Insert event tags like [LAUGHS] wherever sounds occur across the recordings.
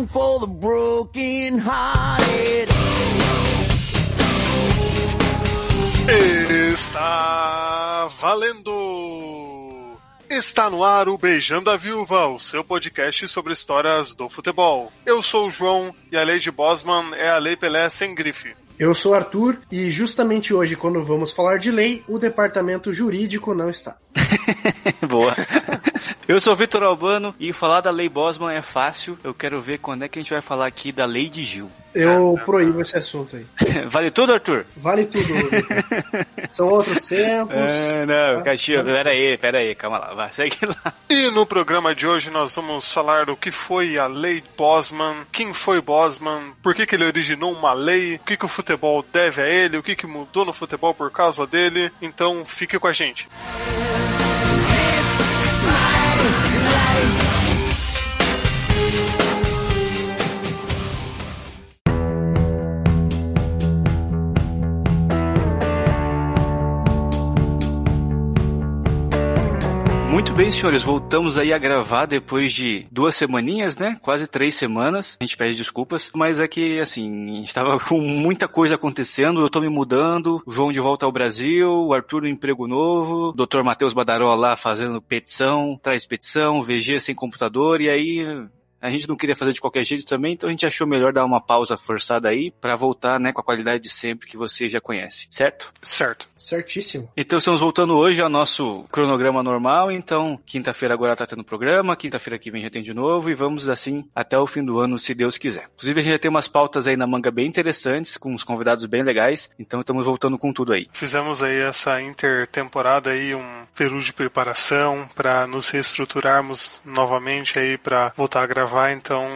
song for the broken hearted. Está valendo! Está no ar o Beijando a Viúva, o seu podcast sobre histórias do futebol. Eu sou o João e a lei de Bosman é a Lei Pelé sem grife. Eu sou Arthur e justamente hoje, quando vamos falar de lei, o departamento jurídico não está. [LAUGHS] Boa. Eu sou Vitor Albano e falar da lei Bosman é fácil. Eu quero ver quando é que a gente vai falar aqui da lei de Gil. Eu proíbo esse assunto aí. [LAUGHS] Vale tudo, Arthur? Vale tudo. [LAUGHS] São outros tempos. É, não, Caxias, pera aí, pera aí, calma lá, vai, segue lá. E no programa de hoje nós vamos falar do que foi a lei Bosman, quem foi Bosman, por que, que ele originou uma lei, o que, que o futebol deve a ele, o que, que mudou no futebol por causa dele. Então fique com a gente. Muito bem, senhores, voltamos aí a gravar depois de duas semaninhas, né? Quase três semanas. A gente pede desculpas, mas é que, assim, a gente tava [LAUGHS] com muita coisa acontecendo. Eu tô me mudando, o João de volta ao Brasil, o Arthur no emprego novo, o Dr. Matheus Badaró lá fazendo petição, traz petição, VG sem computador, e aí a gente não queria fazer de qualquer jeito também, então a gente achou melhor dar uma pausa forçada aí para voltar, né, com a qualidade de sempre que você já conhece, certo? Certo. Certíssimo. Então estamos voltando hoje ao nosso cronograma normal, então quinta-feira agora tá tendo programa, quinta-feira que vem já tem de novo e vamos assim até o fim do ano, se Deus quiser. Inclusive a gente já tem umas pautas aí na manga bem interessantes, com uns convidados bem legais, então estamos voltando com tudo aí. Fizemos aí essa intertemporada aí, um período de preparação para nos reestruturarmos novamente aí para voltar a gravar gravar, então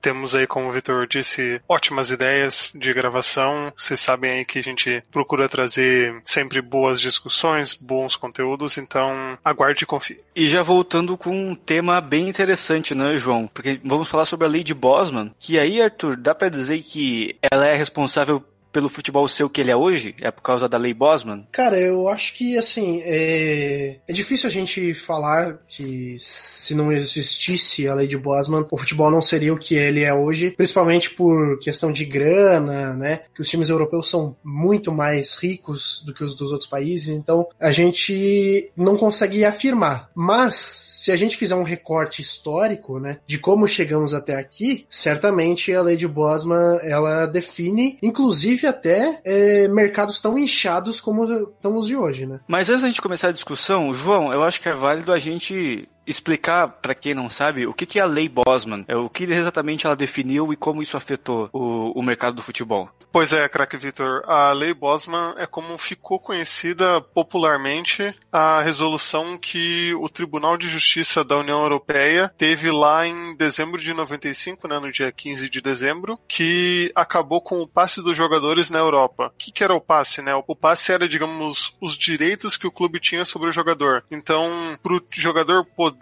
temos aí, como o Vitor disse, ótimas ideias de gravação. Vocês sabem aí que a gente procura trazer sempre boas discussões, bons conteúdos, então aguarde e confie. E já voltando com um tema bem interessante, né, João? Porque vamos falar sobre a lei de Bosman, que aí, Arthur, dá para dizer que ela é responsável pelo futebol ser o que ele é hoje? É por causa da lei Bosman? Cara, eu acho que, assim, é, é difícil a gente falar que se não existisse a lei de Bosman, o futebol não seria o que ele é hoje, principalmente por questão de grana, né? Que os times europeus são muito mais ricos do que os dos outros países, então a gente não consegue afirmar. Mas, se a gente fizer um recorte histórico, né, de como chegamos até aqui, certamente a lei de Bosman, ela define, inclusive, até é, mercados tão inchados como estamos de hoje, né? Mas antes da gente começar a discussão, João, eu acho que é válido a gente explicar para quem não sabe o que, que é a lei Bosman, é o que exatamente ela definiu e como isso afetou o, o mercado do futebol. Pois é, craque Vitor, a lei Bosman é como ficou conhecida popularmente a resolução que o Tribunal de Justiça da União Europeia teve lá em dezembro de 95, né, no dia 15 de dezembro, que acabou com o passe dos jogadores na Europa. O que, que era o passe, né? O passe era, digamos, os direitos que o clube tinha sobre o jogador. Então, para o jogador poder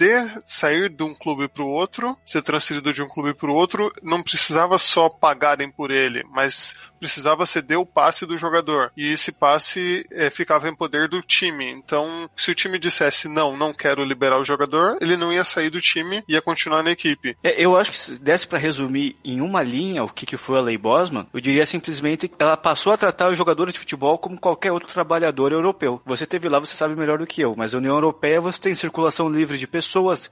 sair de um clube para o outro, ser transferido de um clube para o outro, não precisava só pagarem por ele, mas precisava ceder o passe do jogador. E esse passe é, ficava em poder do time. Então, se o time dissesse não, não quero liberar o jogador, ele não ia sair do time ia continuar na equipe. É, eu acho que se desse para resumir em uma linha o que, que foi a Lei Bosman, eu diria simplesmente que ela passou a tratar os jogadores de futebol como qualquer outro trabalhador europeu. Você teve lá, você sabe melhor do que eu, mas a União Europeia você tem circulação livre de pessoas,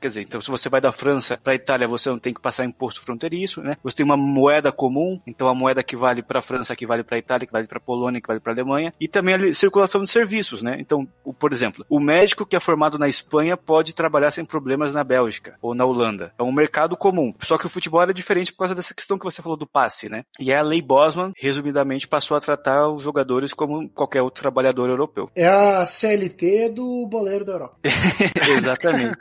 quer dizer, então se você vai da França para a Itália, você não tem que passar imposto fronteiriço, né? Você tem uma moeda comum, então a moeda que vale para a França França, que vale para a Itália, que vale para a Polônia, que vale para a Alemanha, e também a circulação de serviços, né? Então, o, por exemplo, o médico que é formado na Espanha pode trabalhar sem problemas na Bélgica ou na Holanda. É um mercado comum. Só que o futebol era diferente por causa dessa questão que você falou do passe, né? E a lei Bosman, resumidamente, passou a tratar os jogadores como qualquer outro trabalhador europeu. É a CLT do boleiro da Europa. [LAUGHS] [LAUGHS] Exatamente.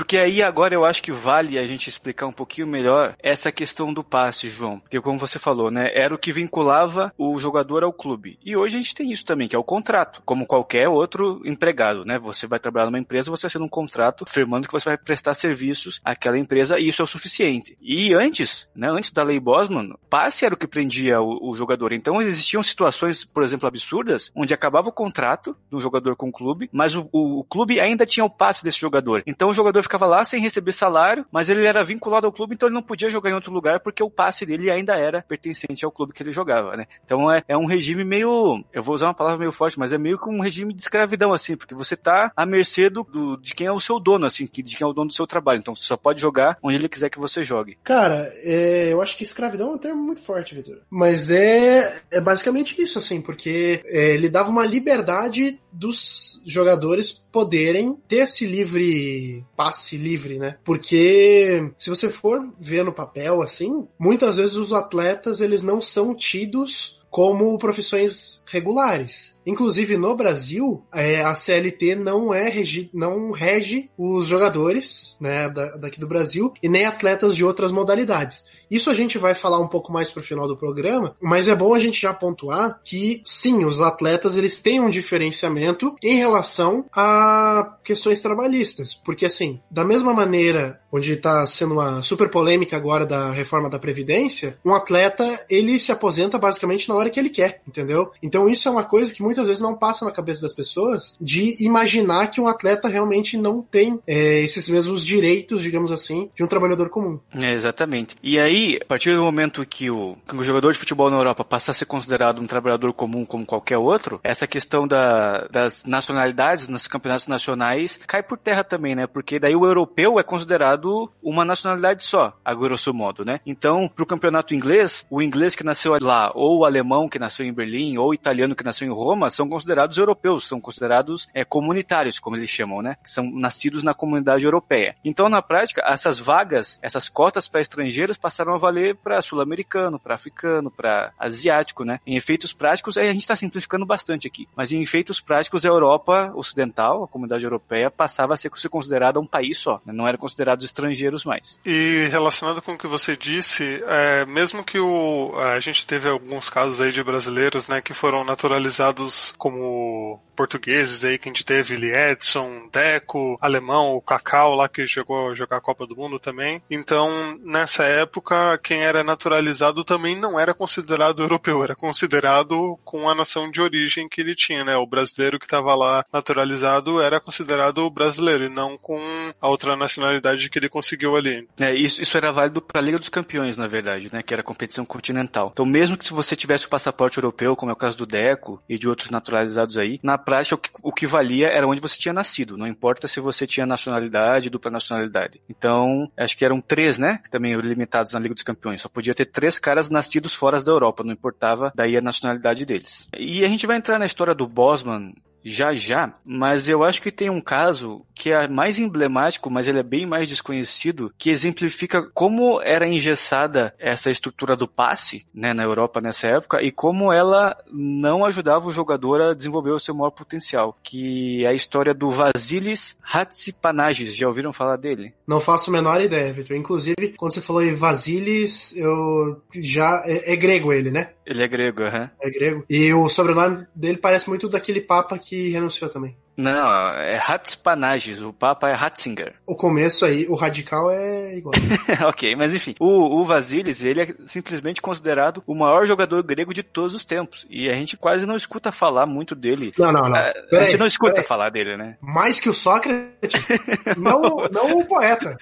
Porque aí agora eu acho que vale a gente explicar um pouquinho melhor essa questão do passe, João. Porque como você falou, né, era o que vinculava o jogador ao clube. E hoje a gente tem isso também, que é o contrato, como qualquer outro empregado, né? Você vai trabalhar numa empresa, você assina um contrato afirmando que você vai prestar serviços àquela empresa e isso é o suficiente. E antes, né, antes da lei Bosman, passe era o que prendia o, o jogador. Então existiam situações, por exemplo, absurdas, onde acabava o contrato do jogador com o clube, mas o, o, o clube ainda tinha o passe desse jogador. Então o jogador ficava lá sem receber salário, mas ele era vinculado ao clube, então ele não podia jogar em outro lugar porque o passe dele ainda era pertencente ao clube que ele jogava, né? Então é, é um regime meio, eu vou usar uma palavra meio forte, mas é meio que um regime de escravidão, assim, porque você tá à mercê do, do de quem é o seu dono, assim, de quem é o dono do seu trabalho. Então você só pode jogar onde ele quiser que você jogue. Cara, é, eu acho que escravidão é um termo muito forte, Vitor. Mas é, é basicamente isso, assim, porque é, ele dava uma liberdade dos jogadores poderem ter esse livre passe livre, né? Porque se você for ver no papel assim, muitas vezes os atletas eles não são tidos como profissões regulares. Inclusive no Brasil, é, a CLT não é regi, não rege os jogadores né, da, daqui do Brasil e nem atletas de outras modalidades. Isso a gente vai falar um pouco mais pro final do programa, mas é bom a gente já pontuar que sim, os atletas eles têm um diferenciamento em relação a questões trabalhistas, porque assim, da mesma maneira onde está sendo uma super polêmica agora da reforma da previdência, um atleta ele se aposenta basicamente na hora que ele quer, entendeu? Então isso é uma coisa que muitas vezes não passa na cabeça das pessoas de imaginar que um atleta realmente não tem é, esses mesmos direitos, digamos assim, de um trabalhador comum. É, exatamente. E aí a partir do momento que o, que o jogador de futebol na Europa passa a ser considerado um trabalhador comum como qualquer outro, essa questão da, das nacionalidades nos campeonatos nacionais cai por terra também, né? Porque daí o europeu é considerado uma nacionalidade só, a grosso modo, né? Então, pro campeonato inglês, o inglês que nasceu lá, ou o alemão que nasceu em Berlim, ou o italiano que nasceu em Roma, são considerados europeus, são considerados é, comunitários, como eles chamam, né? Que são nascidos na comunidade europeia. Então, na prática, essas vagas, essas cotas para estrangeiros passaram passaram a valer para sul-americano, para africano, para asiático, né? Em efeitos práticos, a gente está simplificando bastante aqui, mas em efeitos práticos, a Europa Ocidental, a comunidade europeia, passava a ser considerada um país só, né? não eram considerados estrangeiros mais. E relacionado com o que você disse, é, mesmo que o, a gente teve alguns casos aí de brasileiros, né, que foram naturalizados como portugueses aí, que a gente teve Lee Edson, Deco, alemão, o Cacau lá que chegou a jogar a Copa do Mundo também. Então, nessa época, quem era naturalizado também não era considerado europeu, era considerado com a nação de origem que ele tinha, né? O brasileiro que estava lá naturalizado era considerado brasileiro e não com a outra nacionalidade que ele conseguiu ali. É, isso, isso era válido para a Liga dos Campeões, na verdade, né? Que era competição continental. Então, mesmo que se você tivesse o passaporte europeu, como é o caso do Deco e de outros naturalizados aí, na prática o que, o que valia era onde você tinha nascido, não importa se você tinha nacionalidade, dupla nacionalidade. Então, acho que eram três, né? Que também limitados na Liga dos Campeões. Só podia ter três caras nascidos fora da Europa, não importava daí a nacionalidade deles. E a gente vai entrar na história do Bosman já já, mas eu acho que tem um caso que é mais emblemático, mas ele é bem mais desconhecido, que exemplifica como era engessada essa estrutura do passe, né, na Europa nessa época e como ela não ajudava o jogador a desenvolver o seu maior potencial, que é a história do Vasilis Hatzipanages. Já ouviram falar dele? Não faço a menor ideia, Victor. Inclusive, quando você falou em Vasilis, eu já é, é grego ele, né? Ele é grego, aham. Uhum. É grego. E o sobrenome dele parece muito daquele papa que renunciou também. Não, é Hatspanages, o Papa é Hatzinger. O começo aí, o radical é igual. [LAUGHS] ok, mas enfim, o, o Vasilis, ele é simplesmente considerado o maior jogador grego de todos os tempos. E a gente quase não escuta falar muito dele. Não, não, não. A, a gente não escuta falar dele, né? Mais que o Sócrates? não, não o poeta,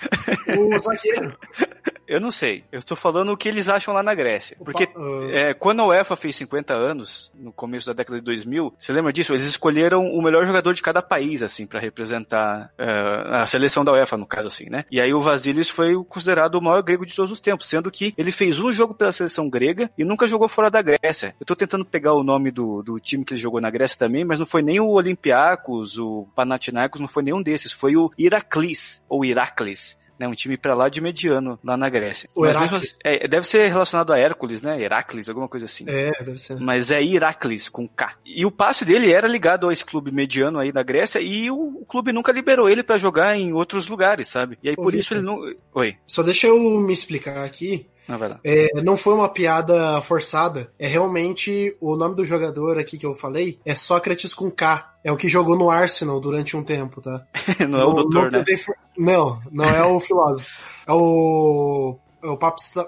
o zagueiro. [LAUGHS] Eu não sei. Eu estou falando o que eles acham lá na Grécia. Porque uh... é, quando a UEFA fez 50 anos, no começo da década de 2000, você lembra disso? Eles escolheram o melhor jogador de cada país, assim, para representar uh, a seleção da UEFA, no caso, assim, né? E aí o Vasilis foi considerado o maior grego de todos os tempos, sendo que ele fez um jogo pela seleção grega e nunca jogou fora da Grécia. Eu tô tentando pegar o nome do, do time que ele jogou na Grécia também, mas não foi nem o Olympiacos, o Panathinaikos, não foi nenhum desses, foi o Iraklis, ou Iraklis né? Um time para lá de mediano lá na Grécia. O mesmo, é, deve ser relacionado a Hércules, né? Heracles, alguma coisa assim. É, deve ser. Mas é Iraklis com K. E o passe dele era ligado a esse clube mediano aí da Grécia e o, o clube nunca liberou ele para jogar em outros lugares, sabe? E aí Ô, por Victor, isso ele não. Oi. Só deixa eu me explicar aqui. Não, é, não foi uma piada forçada. É realmente o nome do jogador aqui que eu falei é Sócrates com K. É o que jogou no Arsenal durante um tempo, tá? [LAUGHS] não é o doutor, né? Não, não é o filósofo. É o. É o, Paps, é.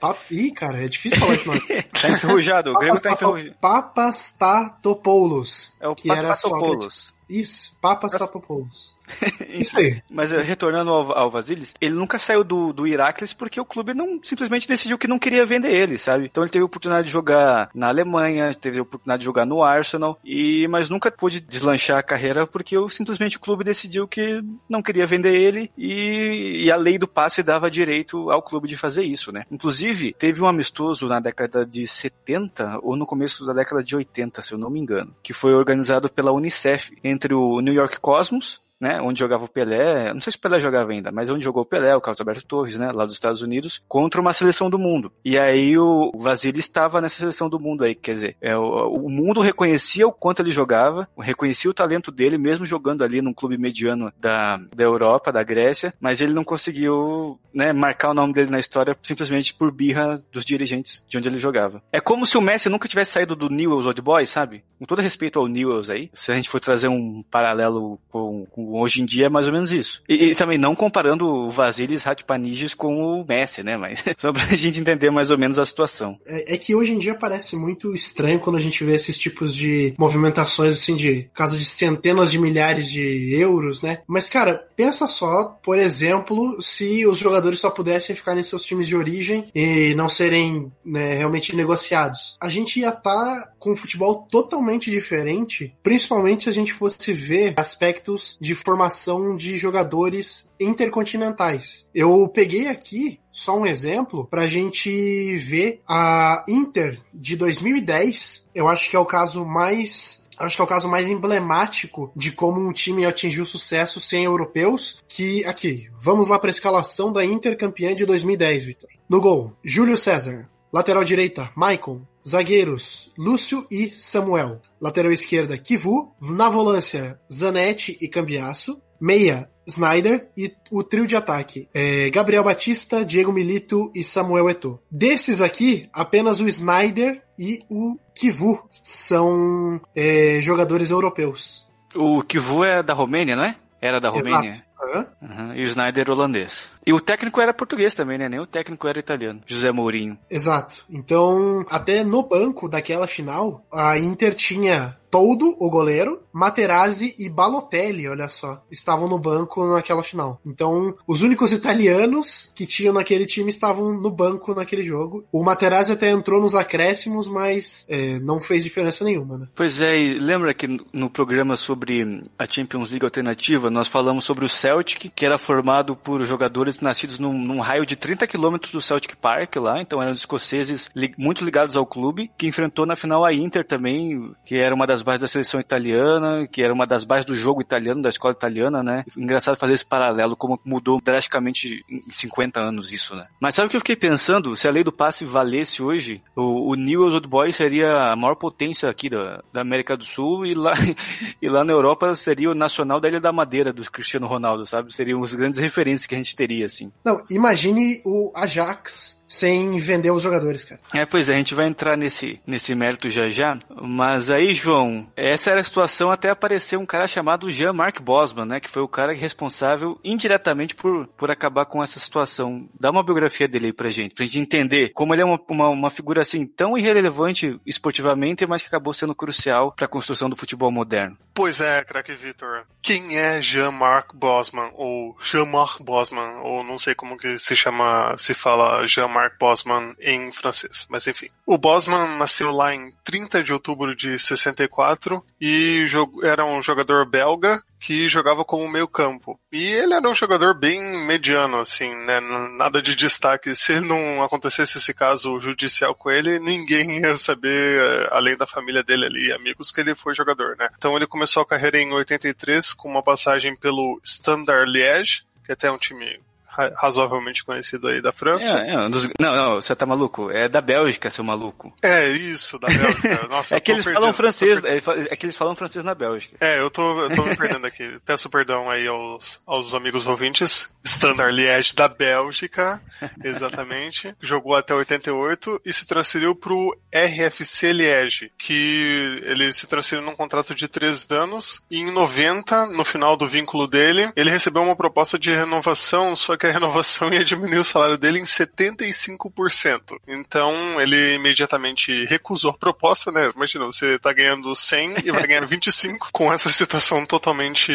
Pap... Ih, cara, é difícil falar esse nome. [LAUGHS] tá enferrujado, o grego tá enferrujado. Papastatopoulos. É o Papatopoulos. Isso, Papas Tapopoulos. [LAUGHS] Isso aí. Mas eh, retornando ao, ao Vasilis, ele nunca saiu do, do Heracles porque o clube não simplesmente decidiu que não queria vender ele, sabe? Então ele teve a oportunidade de jogar na Alemanha, teve a oportunidade de jogar no Arsenal, e mas nunca pôde deslanchar a carreira porque o, simplesmente o clube decidiu que não queria vender ele e, e a lei do passe dava direito ao clube de fazer isso, né? Inclusive, teve um amistoso na década de 70 ou no começo da década de 80, se eu não me engano, que foi organizado pela Unicef entre o New York Cosmos né, onde jogava o Pelé, não sei se o Pelé jogava ainda, mas onde jogou o Pelé, o Carlos Alberto Torres, né, lá dos Estados Unidos, contra uma seleção do mundo. E aí o Vasily estava nessa seleção do mundo aí, quer dizer, é, o, o, mundo reconhecia o quanto ele jogava, reconhecia o talento dele, mesmo jogando ali num clube mediano da, da Europa, da Grécia, mas ele não conseguiu, né, marcar o nome dele na história simplesmente por birra dos dirigentes de onde ele jogava. É como se o Messi nunca tivesse saído do Newell's Old Boys, sabe? Com todo respeito ao Newell's aí, se a gente for trazer um paralelo com, com hoje em dia é mais ou menos isso. E, e também não comparando o Vasilis Ratpaniges com o Messi, né? Mas [LAUGHS] só pra [LAUGHS] gente entender mais ou menos a situação. É, é, que hoje em dia parece muito estranho quando a gente vê esses tipos de movimentações assim de casa de centenas de milhares de euros, né? Mas cara, pensa só, por exemplo, se os jogadores só pudessem ficar em seus times de origem e não serem né, realmente negociados. A gente ia estar tá com um futebol totalmente diferente, principalmente se a gente fosse ver aspectos de formação de jogadores intercontinentais. Eu peguei aqui só um exemplo para a gente ver a Inter de 2010. Eu acho que é o caso mais acho que é o caso mais emblemático de como um time atingiu sucesso sem europeus, que aqui, vamos lá para a escalação da Inter campeã de 2010, Vitor. No gol, Júlio César. Lateral direita, Maicon. Zagueiros, Lúcio e Samuel. Lateral esquerda, Kivu. Na volância, Zanetti e Cambiasso. Meia, Snyder e o trio de ataque é Gabriel Batista, Diego Milito e Samuel Eto'o. Desses aqui, apenas o Snyder e o Kivu são é, jogadores europeus. O Kivu é da Romênia, não é? Era da Romênia? Exato. Uhum. E o Snyder holandês. E o técnico era português também, né? Nem o técnico era italiano. José Mourinho. Exato. Então, até no banco daquela final, a Inter tinha Toldo, o goleiro, Materazzi e Balotelli, olha só, estavam no banco naquela final. Então, os únicos italianos que tinham naquele time estavam no banco naquele jogo. O Materazzi até entrou nos acréscimos, mas é, não fez diferença nenhuma, né? Pois é, e lembra que no programa sobre a Champions League alternativa, nós falamos sobre o Celtic, que era formado por jogadores nascidos num, num raio de 30 quilômetros do Celtic Park lá, então eram escoceses li muito ligados ao clube, que enfrentou na final a Inter também, que era uma das bases da seleção italiana, que era uma das bases do jogo italiano, da escola italiana, né? Engraçado fazer esse paralelo, como mudou drasticamente em 50 anos isso, né? Mas sabe o que eu fiquei pensando? Se a lei do passe valesse hoje, o, o Newell's Old Boys seria a maior potência aqui da, da América do Sul e lá, [LAUGHS] e lá na Europa seria o nacional da Ilha da Madeira do Cristiano Ronaldo, sabe? Seriam os grandes referências que a gente teria, assim. Não, imagine o Ajax sem vender os jogadores, cara. É, pois é, a gente vai entrar nesse, nesse mérito já já. Mas aí, João, essa era a situação até aparecer um cara chamado Jean-Marc Bosman, né? Que foi o cara responsável indiretamente por, por acabar com essa situação. Dá uma biografia dele aí pra gente, pra gente entender como ele é uma, uma, uma figura assim tão irrelevante esportivamente, mas que acabou sendo crucial para a construção do futebol moderno. Pois é, craque Vitor. Quem é Jean-Marc Bosman? Ou Jean-Marc Bosman? Ou não sei como que se chama, se fala Jean-Marc Mark Bosman em francês, mas enfim. O Bosman nasceu lá em 30 de outubro de 64 e era um jogador belga que jogava como meio campo. E ele era um jogador bem mediano, assim, né? Nada de destaque. Se não acontecesse esse caso judicial com ele, ninguém ia saber, eh, além da família dele ali, amigos, que ele foi jogador, né? Então ele começou a carreira em 83 com uma passagem pelo Standard Liège, que é até é um time razoavelmente conhecido aí da França. É, é dos... Não, não, você tá maluco. É da Bélgica, seu maluco. É, isso, da Bélgica. [LAUGHS] Nossa, é que eles perdendo, falam francês, é que eles falam francês na Bélgica. É, eu tô, eu tô me perdendo aqui. [LAUGHS] Peço perdão aí aos, aos amigos ouvintes. Standard Liège da Bélgica, exatamente. [LAUGHS] Jogou até 88 e se transferiu pro RFC Liège, que ele se transferiu num contrato de três anos e em 90, no final do vínculo dele, ele recebeu uma proposta de renovação, só que a renovação ia diminuir o salário dele em 75%. Então ele imediatamente recusou a proposta, né? Imagina, você tá ganhando 100 e vai ganhar 25 [LAUGHS] com essa situação totalmente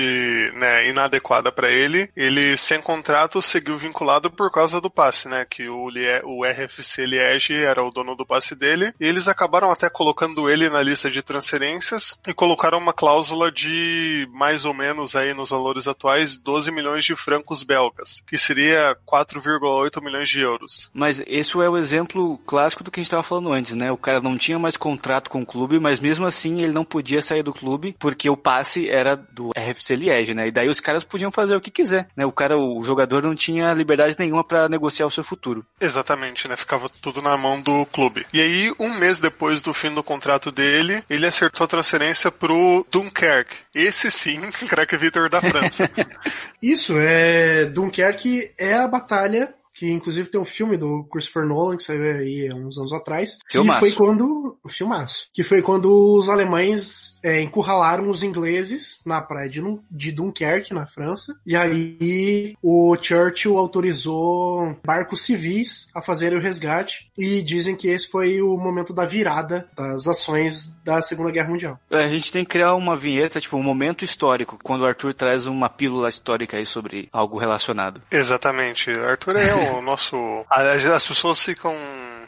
né, inadequada para ele. Ele, sem contrato, seguiu vinculado por causa do passe, né? Que o, o RFC Liege era o dono do passe dele. E eles acabaram até colocando ele na lista de transferências e colocaram uma cláusula de mais ou menos aí nos valores atuais 12 milhões de francos belgas, que seria 4,8 milhões de euros. Mas esse é o exemplo clássico do que a gente estava falando antes, né? O cara não tinha mais contrato com o clube, mas mesmo assim ele não podia sair do clube porque o passe era do RFC Liege, né? E daí os caras podiam fazer o que quiser, né? O cara, o jogador não tinha liberdade nenhuma para negociar o seu futuro. Exatamente, né? Ficava tudo na mão do clube. E aí, um mês depois do fim do contrato dele, ele acertou a transferência pro Dunkerque. Esse sim, [LAUGHS] craque Vitor da França. [LAUGHS] Isso, é. Dunkerque é a batalha que inclusive tem um filme do Christopher Nolan que saiu aí há uns anos atrás, filmaço. que foi quando o filmaço, que foi quando os alemães é, encurralaram os ingleses na praia de, de Dunkerque na França, e aí o Churchill autorizou barcos civis a fazerem o resgate e dizem que esse foi o momento da virada das ações da Segunda Guerra Mundial. É, a gente tem que criar uma vinheta, tipo um momento histórico, quando o Arthur traz uma pílula histórica aí sobre algo relacionado. Exatamente, Arthur é o nosso. As pessoas ficam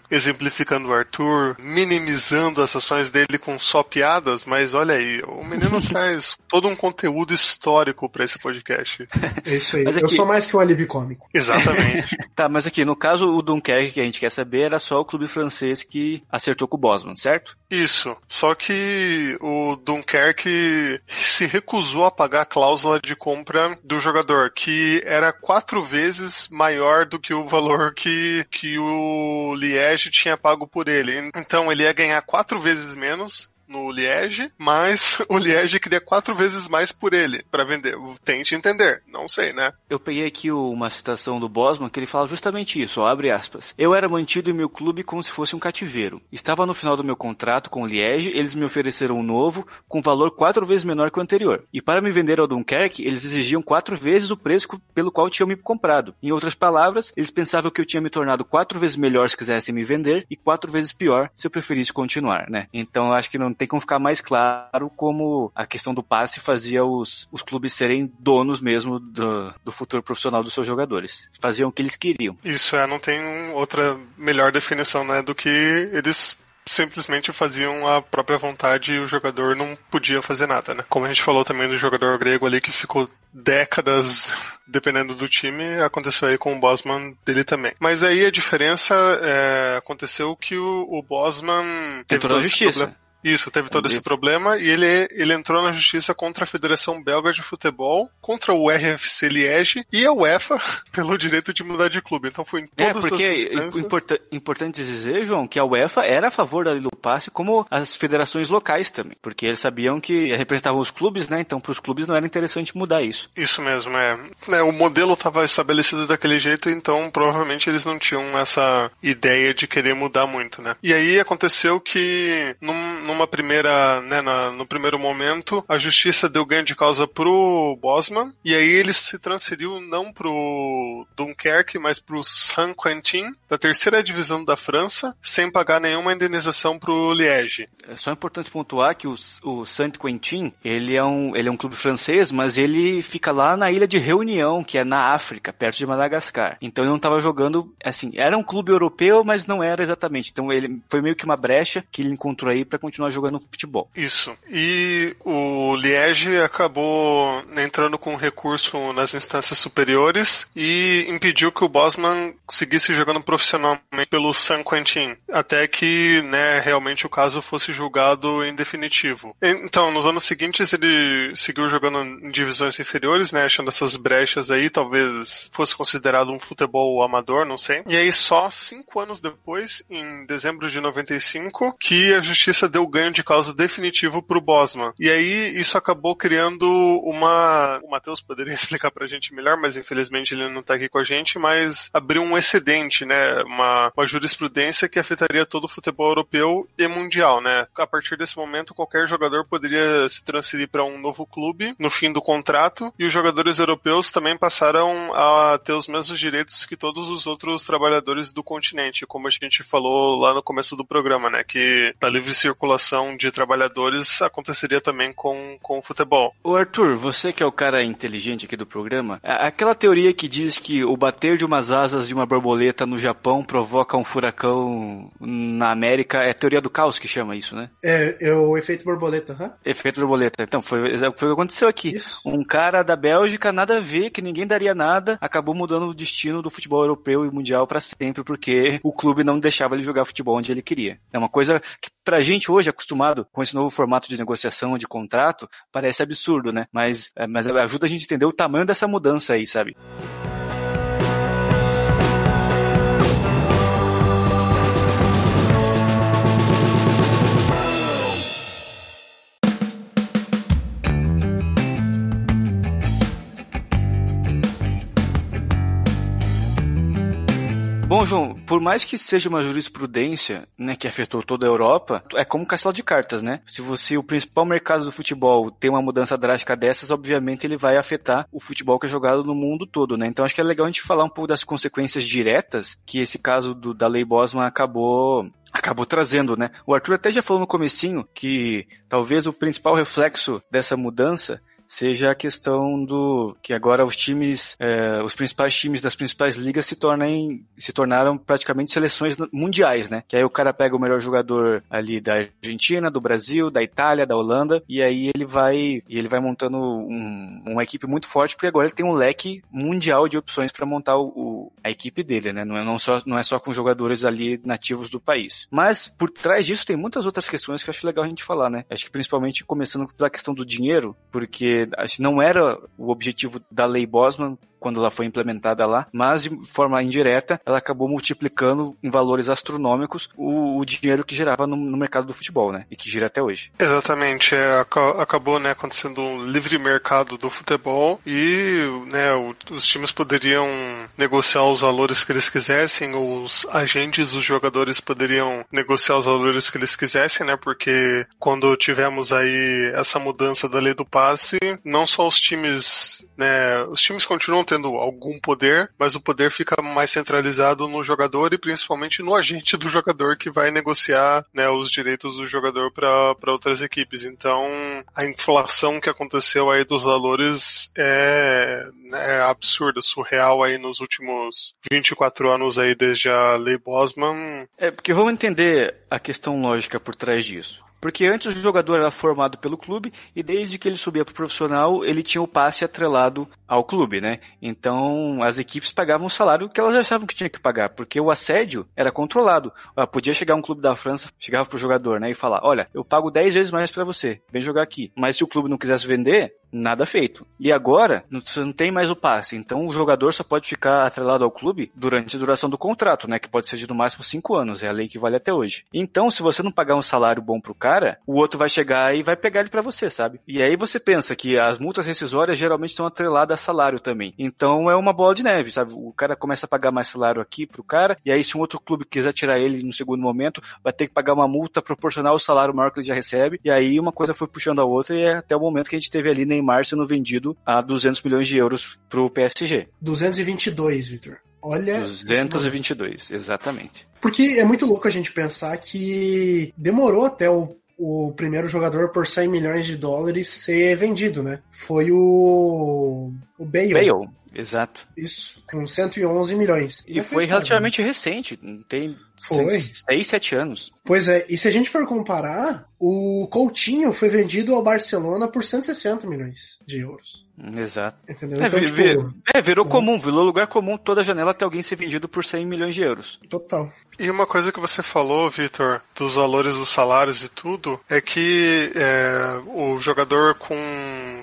exemplificando o Arthur, minimizando as ações dele com só piadas, mas olha aí, o menino [LAUGHS] traz todo um conteúdo histórico para esse podcast. É [LAUGHS] isso aí. Aqui... Eu sou mais que um alívio cômico. Exatamente. [LAUGHS] tá, mas aqui, no caso, o Dunkerque que a gente quer saber era só o clube francês que acertou com o Bosman, certo? Isso. Só que o Dunkerque se recusou a pagar a cláusula de compra do jogador, que era quatro vezes maior do que o valor que, que o Liège tinha pago por ele. Então ele ia ganhar quatro vezes menos no Liege, mas [LAUGHS] o Liege queria quatro vezes mais por ele para vender. Tente entender, não sei, né? Eu peguei aqui uma citação do Bosman que ele fala justamente isso, ó, abre aspas. Eu era mantido em meu clube como se fosse um cativeiro. Estava no final do meu contrato com o Liege, eles me ofereceram um novo com valor quatro vezes menor que o anterior. E para me vender ao Dunkerque, eles exigiam quatro vezes o preço pelo qual tinham me comprado. Em outras palavras, eles pensavam que eu tinha me tornado quatro vezes melhor se quisessem me vender e quatro vezes pior se eu preferisse continuar, né? Então eu acho que não tem como ficar mais claro como a questão do passe fazia os, os clubes serem donos mesmo do, do futuro profissional dos seus jogadores. Faziam o que eles queriam. Isso é, não tem outra melhor definição, né, do que eles simplesmente faziam a própria vontade e o jogador não podia fazer nada, né? Como a gente falou também do jogador grego ali que ficou décadas [LAUGHS] dependendo do time, aconteceu aí com o Bosman dele também. Mas aí a diferença é, aconteceu que o, o Bosman teve Entrou na justiça. Problema. Isso, teve todo esse problema e ele, ele entrou na justiça contra a Federação Belga de Futebol, contra o RFC Liege e a UEFA [LAUGHS] pelo direito de mudar de clube. Então foi em é, todas é, porque as é importa, importante dizer, João, que a UEFA era a favor da lei do passe, como as federações locais também, porque eles sabiam que representavam os clubes, né? Então para os clubes não era interessante mudar isso. Isso mesmo, é. é o modelo estava estabelecido daquele jeito, então provavelmente eles não tinham essa ideia de querer mudar muito, né? E aí aconteceu que num, num numa primeira, né, na, no primeiro momento, a justiça deu ganho de causa pro Bosman, e aí ele se transferiu não pro Dunkerque, mas pro Saint-Quentin, da terceira divisão da França, sem pagar nenhuma indenização pro Liège. É só importante pontuar que o, o Saint-Quentin, ele é, um, ele é um clube francês, mas ele fica lá na ilha de Reunião, que é na África, perto de Madagascar. Então ele não estava jogando, assim, era um clube europeu, mas não era exatamente. Então ele foi meio que uma brecha que ele encontrou aí para continuar continuar jogando futebol. Isso. E o Liege acabou entrando com recurso nas instâncias superiores e impediu que o Bosman seguisse jogando profissionalmente pelo San Quentin, até que, né, realmente o caso fosse julgado em definitivo. Então, nos anos seguintes ele seguiu jogando em divisões inferiores, né, achando essas brechas aí, talvez fosse considerado um futebol amador, não sei. E aí só cinco anos depois, em dezembro de 95, que a justiça deu ganho de causa definitivo pro Bosman. E aí isso acabou criando uma. O Matheus poderia [LAUGHS] explicar pra gente melhor, mas infelizmente ele não tá aqui com a gente, mas abriu um excedente, né? Uma, uma jurisprudência que afetaria todo o futebol europeu e mundial, né? A partir desse momento, qualquer jogador poderia se transferir para um novo clube no fim do contrato e os jogadores europeus também passaram a ter os mesmos direitos que todos os outros trabalhadores do continente, como a gente falou lá no começo do programa, né? Que a livre circulação de trabalhadores aconteceria também com, com o futebol. O Arthur, você que é o cara inteligente aqui do programa, aquela teoria que diz que o bater de umas asas de uma borboleta no Japão provoca um furacão na América, é a teoria do caos que chama isso, né? É, é o efeito borboleta, hã? Efeito borboleta. Então, foi, foi o que aconteceu aqui. Isso. Um cara da Bélgica, nada a ver, que ninguém daria nada, acabou mudando o destino do futebol europeu e mundial para sempre, porque o clube não deixava ele jogar futebol onde ele queria. É uma coisa que pra gente hoje, acostumado com esse novo formato de negociação, de contrato, parece absurdo, né? Mas, é, mas ajuda a gente a entender o tamanho dessa mudança aí, sabe? João, por mais que seja uma jurisprudência, né, que afetou toda a Europa, é como um castelo de cartas, né? Se você, o principal mercado do futebol, tem uma mudança drástica dessas, obviamente ele vai afetar o futebol que é jogado no mundo todo, né? Então acho que é legal a gente falar um pouco das consequências diretas que esse caso do, da Lei Bosman acabou acabou trazendo, né? O Arthur até já falou no comecinho que talvez o principal reflexo dessa mudança seja a questão do que agora os times, é, os principais times das principais ligas se tornem, se tornaram praticamente seleções mundiais, né? Que aí o cara pega o melhor jogador ali da Argentina, do Brasil, da Itália, da Holanda, e aí ele vai, e ele vai montando um, uma equipe muito forte, porque agora ele tem um leque mundial de opções para montar o, o, a equipe dele, né? Não é, não, só, não é só com jogadores ali nativos do país. Mas por trás disso tem muitas outras questões que eu acho legal a gente falar, né? Acho que principalmente começando pela questão do dinheiro, porque assim, não era o objetivo da lei Bosman quando ela foi implementada lá, mas de forma indireta ela acabou multiplicando em valores astronômicos o, o dinheiro que gerava no, no, mercado do futebol, né? E que gira até hoje. Exatamente, é, acabou né, acontecendo um livre mercado do futebol e né, os times poderiam negociar os valores que eles quisessem, ou os agentes dos jogadores poderiam negociar os valores que eles quisessem, né? Porque quando tivemos aí essa mudança da lei do passe, não só os times, né, os times continuam tendo algum poder, mas o poder fica mais centralizado no jogador e principalmente no agente do jogador que vai negociar, né, os direitos do jogador para outras equipes. Então, a inflação que aconteceu aí dos valores é, é absurda, surreal aí nos últimos 24 anos aí desde a lei Bosman. É, porque vamos entender a questão lógica por trás disso. Porque antes o jogador era formado pelo clube e desde que ele subia para o profissional, ele tinha o passe atrelado ao clube, né? Então as equipes pagavam o salário que elas sabiam que tinha que pagar, porque o assédio era controlado. Ah, podia chegar um clube da França, chegava pro jogador, né, e falar: "Olha, eu pago 10 vezes mais para você, vem jogar aqui". Mas se o clube não quisesse vender, nada feito. E agora, você não tem mais o passe, então o jogador só pode ficar atrelado ao clube durante a duração do contrato, né, que pode ser de no máximo 5 anos, é a lei que vale até hoje. Então, se você não pagar um salário bom pro cara, o outro vai chegar e vai pegar ele para você, sabe? E aí você pensa que as multas rescisórias geralmente estão atreladas a salário também. Então é uma bola de neve, sabe? O cara começa a pagar mais salário aqui pro cara, e aí se um outro clube quiser tirar ele no segundo momento, vai ter que pagar uma multa proporcional ao salário maior que ele já recebe, e aí uma coisa foi puxando a outra, e é até o momento que a gente teve ali Neymar sendo vendido a 200 milhões de euros pro PSG. 222, Victor. Olha. 222, exatamente. Porque é muito louco a gente pensar que demorou até o o primeiro jogador por 100 milhões de dólares ser vendido, né? Foi o o Bale. Bale, exato. Isso, com 111 milhões. E foi relativamente recente, tem foi. 6, 7 anos. Pois é, e se a gente for comparar, o Coutinho foi vendido ao Barcelona por 160 milhões de euros. Exato. Entendeu? É, então, vir, tipo, é virou comum, virou lugar comum toda janela ter alguém ser vendido por 100 milhões de euros. Total. E uma coisa que você falou, Vitor, dos valores dos salários e tudo, é que é, o jogador com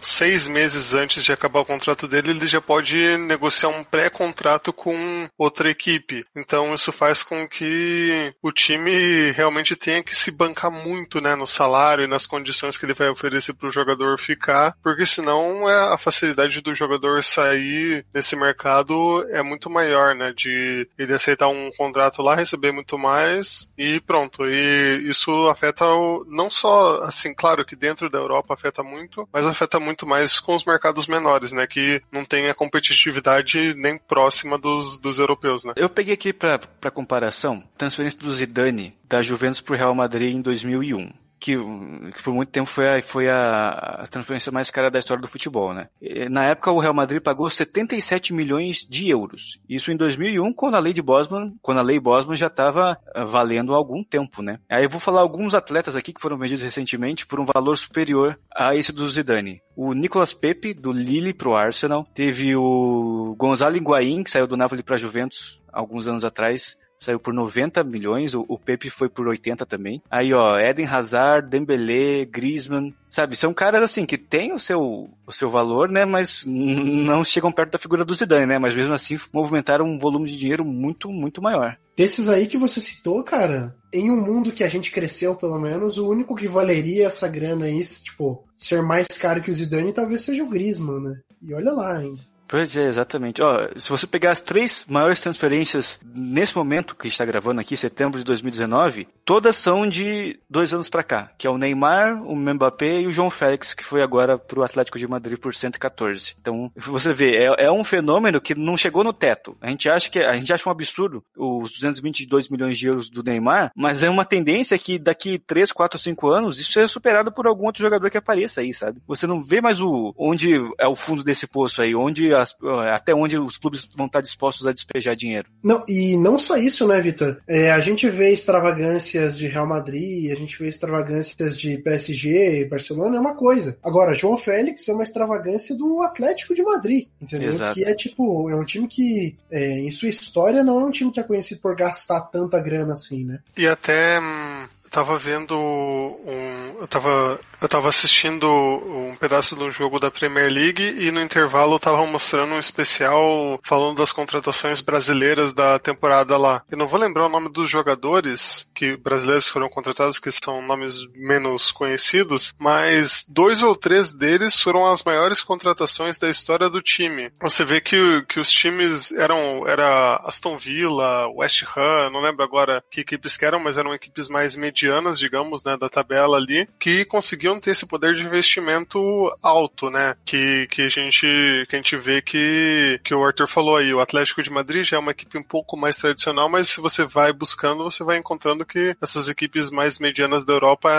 seis meses antes de acabar o contrato dele, ele já pode negociar um pré-contrato com outra equipe. Então isso faz com que o time realmente tenha que se bancar muito, né, no salário e nas condições que ele vai oferecer para o jogador ficar, porque senão é a facilidade do jogador sair desse mercado é muito maior, né, de ele aceitar um contrato lá, receber muito mais e pronto. E isso afeta o, não só, assim, claro que dentro da Europa afeta muito, mas afeta muito mais com os mercados menores, né, que não tem a competitividade nem próxima dos, dos europeus, né. Eu peguei aqui para comparação transferência do Zidane da Juventus para o Real Madrid em 2001 que, que por muito tempo foi, a, foi a, a, transferência mais cara da história do futebol, né? Na época o Real Madrid pagou 77 milhões de euros. Isso em 2001, quando a lei de Bosman, quando a lei Bosman já estava eh, valendo há algum tempo, né? Aí eu vou falar alguns atletas aqui que foram vendidos recentemente por um valor superior a esse do Zidane. O Nicolas Pepe do Lille pro Arsenal, teve o Gonzalo Higuaín que saiu do Napoli para Juventus alguns anos atrás, saiu por 90 milhões, o, o Pepe foi por 80 também. Aí, ó, Eden Hazard, Dembélé, Griezmann, sabe? São caras assim que têm o seu, o seu valor, né? Mas [LAUGHS] não chegam perto da figura do Zidane, né? Mas mesmo assim movimentaram um volume de dinheiro muito, muito maior. Desses aí que você citou, cara, em um mundo que a gente cresceu, pelo menos, o único que valeria essa grana aí, tipo, ser mais caro que o Zidane, talvez seja o Griezmann, né? E olha lá ainda. Pois é, exatamente. Ó, se você pegar as três maiores transferências nesse momento que está gravando aqui, setembro de 2019, todas são de dois anos para cá, que é o Neymar, o Mbappé e o João Félix, que foi agora para o Atlético de Madrid por 114. Então, você vê, é, é, um fenômeno que não chegou no teto. A gente acha que a gente acha um absurdo os 222 milhões de euros do Neymar, mas é uma tendência que daqui 3, 4, 5 anos isso seja superado por algum outro jogador que apareça aí, sabe? Você não vê mais o onde é o fundo desse poço aí, onde a as, até onde os clubes vão estar dispostos a despejar dinheiro. Não, e não só isso, né, Vitor? É, a gente vê extravagâncias de Real Madrid, a gente vê extravagâncias de PSG, Barcelona, é uma coisa. Agora, João Félix é uma extravagância do Atlético de Madrid, entendeu? Exato. Que é tipo, é um time que, é, em sua história, não é um time que é conhecido por gastar tanta grana assim, né? E até. Hum, tava vendo um. Eu tava eu tava assistindo um pedaço do jogo da Premier League e no intervalo tava mostrando um especial falando das contratações brasileiras da temporada lá. Eu não vou lembrar o nome dos jogadores que brasileiros foram contratados, que são nomes menos conhecidos, mas dois ou três deles foram as maiores contratações da história do time. Você vê que, que os times eram era Aston Villa, West Ham, não lembro agora que equipes que eram, mas eram equipes mais medianas, digamos, né, da tabela ali, que conseguiam ter esse poder de investimento alto, né? Que, que a gente que a gente vê que que o Arthur falou aí, o Atlético de Madrid já é uma equipe um pouco mais tradicional, mas se você vai buscando, você vai encontrando que essas equipes mais medianas da Europa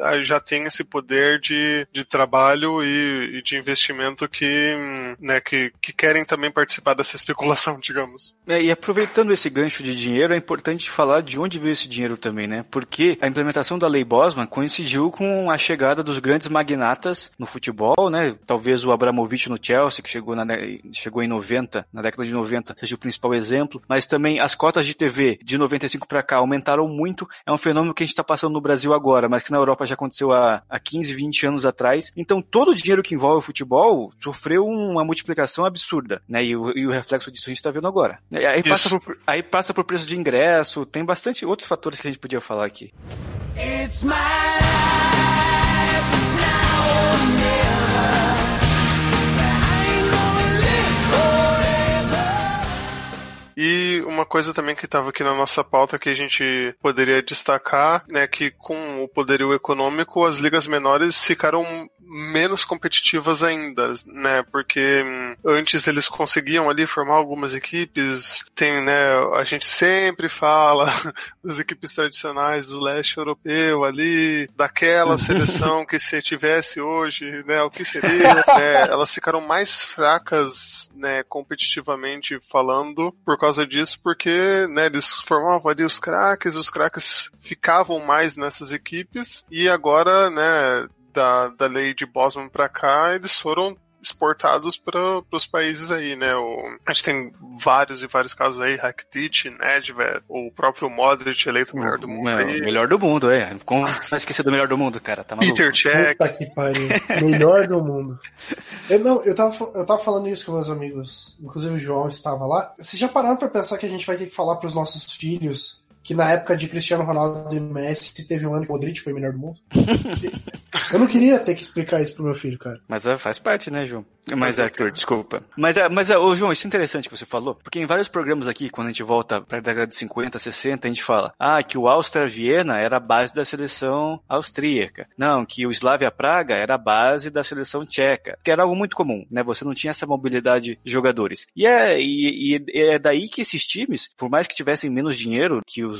ah, já têm esse poder de, de trabalho e, e de investimento que, né, que, que querem também participar dessa especulação, [LAUGHS] digamos. É, e aproveitando esse gancho de dinheiro, é importante falar de onde veio esse dinheiro também, né? Porque a implementação da Lei Bosman coincidiu com a chegada chegada dos grandes magnatas no futebol, né? Talvez o Abramovich no Chelsea, que chegou, na, chegou em 90, na década de 90, seja o principal exemplo, mas também as cotas de TV de 95 para cá aumentaram muito. É um fenômeno que a gente está passando no Brasil agora, mas que na Europa já aconteceu há, há 15, 20 anos atrás. Então todo o dinheiro que envolve o futebol sofreu uma multiplicação absurda, né? E o, e o reflexo disso a gente está vendo agora. Aí passa, por, aí passa por preço de ingresso, tem bastante outros fatores que a gente podia falar aqui. It's my Amen. E uma coisa também que estava aqui na nossa pauta que a gente poderia destacar, né, que com o poderio econômico as ligas menores ficaram menos competitivas ainda, né? Porque hum, antes eles conseguiam ali formar algumas equipes, tem, né, a gente sempre fala [LAUGHS] das equipes tradicionais do leste europeu ali, daquela seleção que se tivesse hoje, né, o que seria, [LAUGHS] né, elas ficaram mais fracas, né, competitivamente falando por causa disso, porque, né, eles formavam ali os craques, os craques ficavam mais nessas equipes, e agora, né, da, da lei de Bosman para cá, eles foram exportados para os países aí, né? O, a gente tem vários e vários casos aí, Rakitic, Nedved, o próprio Modric eleito o melhor do mundo. É, aí. melhor do mundo, é. Como vai esquecer do melhor do mundo, cara? Tá maluco. Peter Cech. Puta que pariu. Melhor do mundo. Eu, não, eu, tava, eu tava falando isso com meus amigos, inclusive o João estava lá. Vocês já pararam pra pensar que a gente vai ter que falar pros nossos filhos que na época de Cristiano Ronaldo e Messi teve um ano que o Modric foi o melhor do mundo? [LAUGHS] eu não queria ter que explicar isso pro meu filho, cara. Mas é, faz parte, né, João? Mas, Arthur, desculpa. Mas, é, mas é, ô, João, isso é interessante que você falou, porque em vários programas aqui, quando a gente volta pra década de 50, 60, a gente fala, ah, que o Áustria Viena era a base da seleção austríaca. Não, que o Slavia Praga era a base da seleção tcheca. Que era algo muito comum, né? Você não tinha essa mobilidade de jogadores. E é, e, e é daí que esses times, por mais que tivessem menos dinheiro que os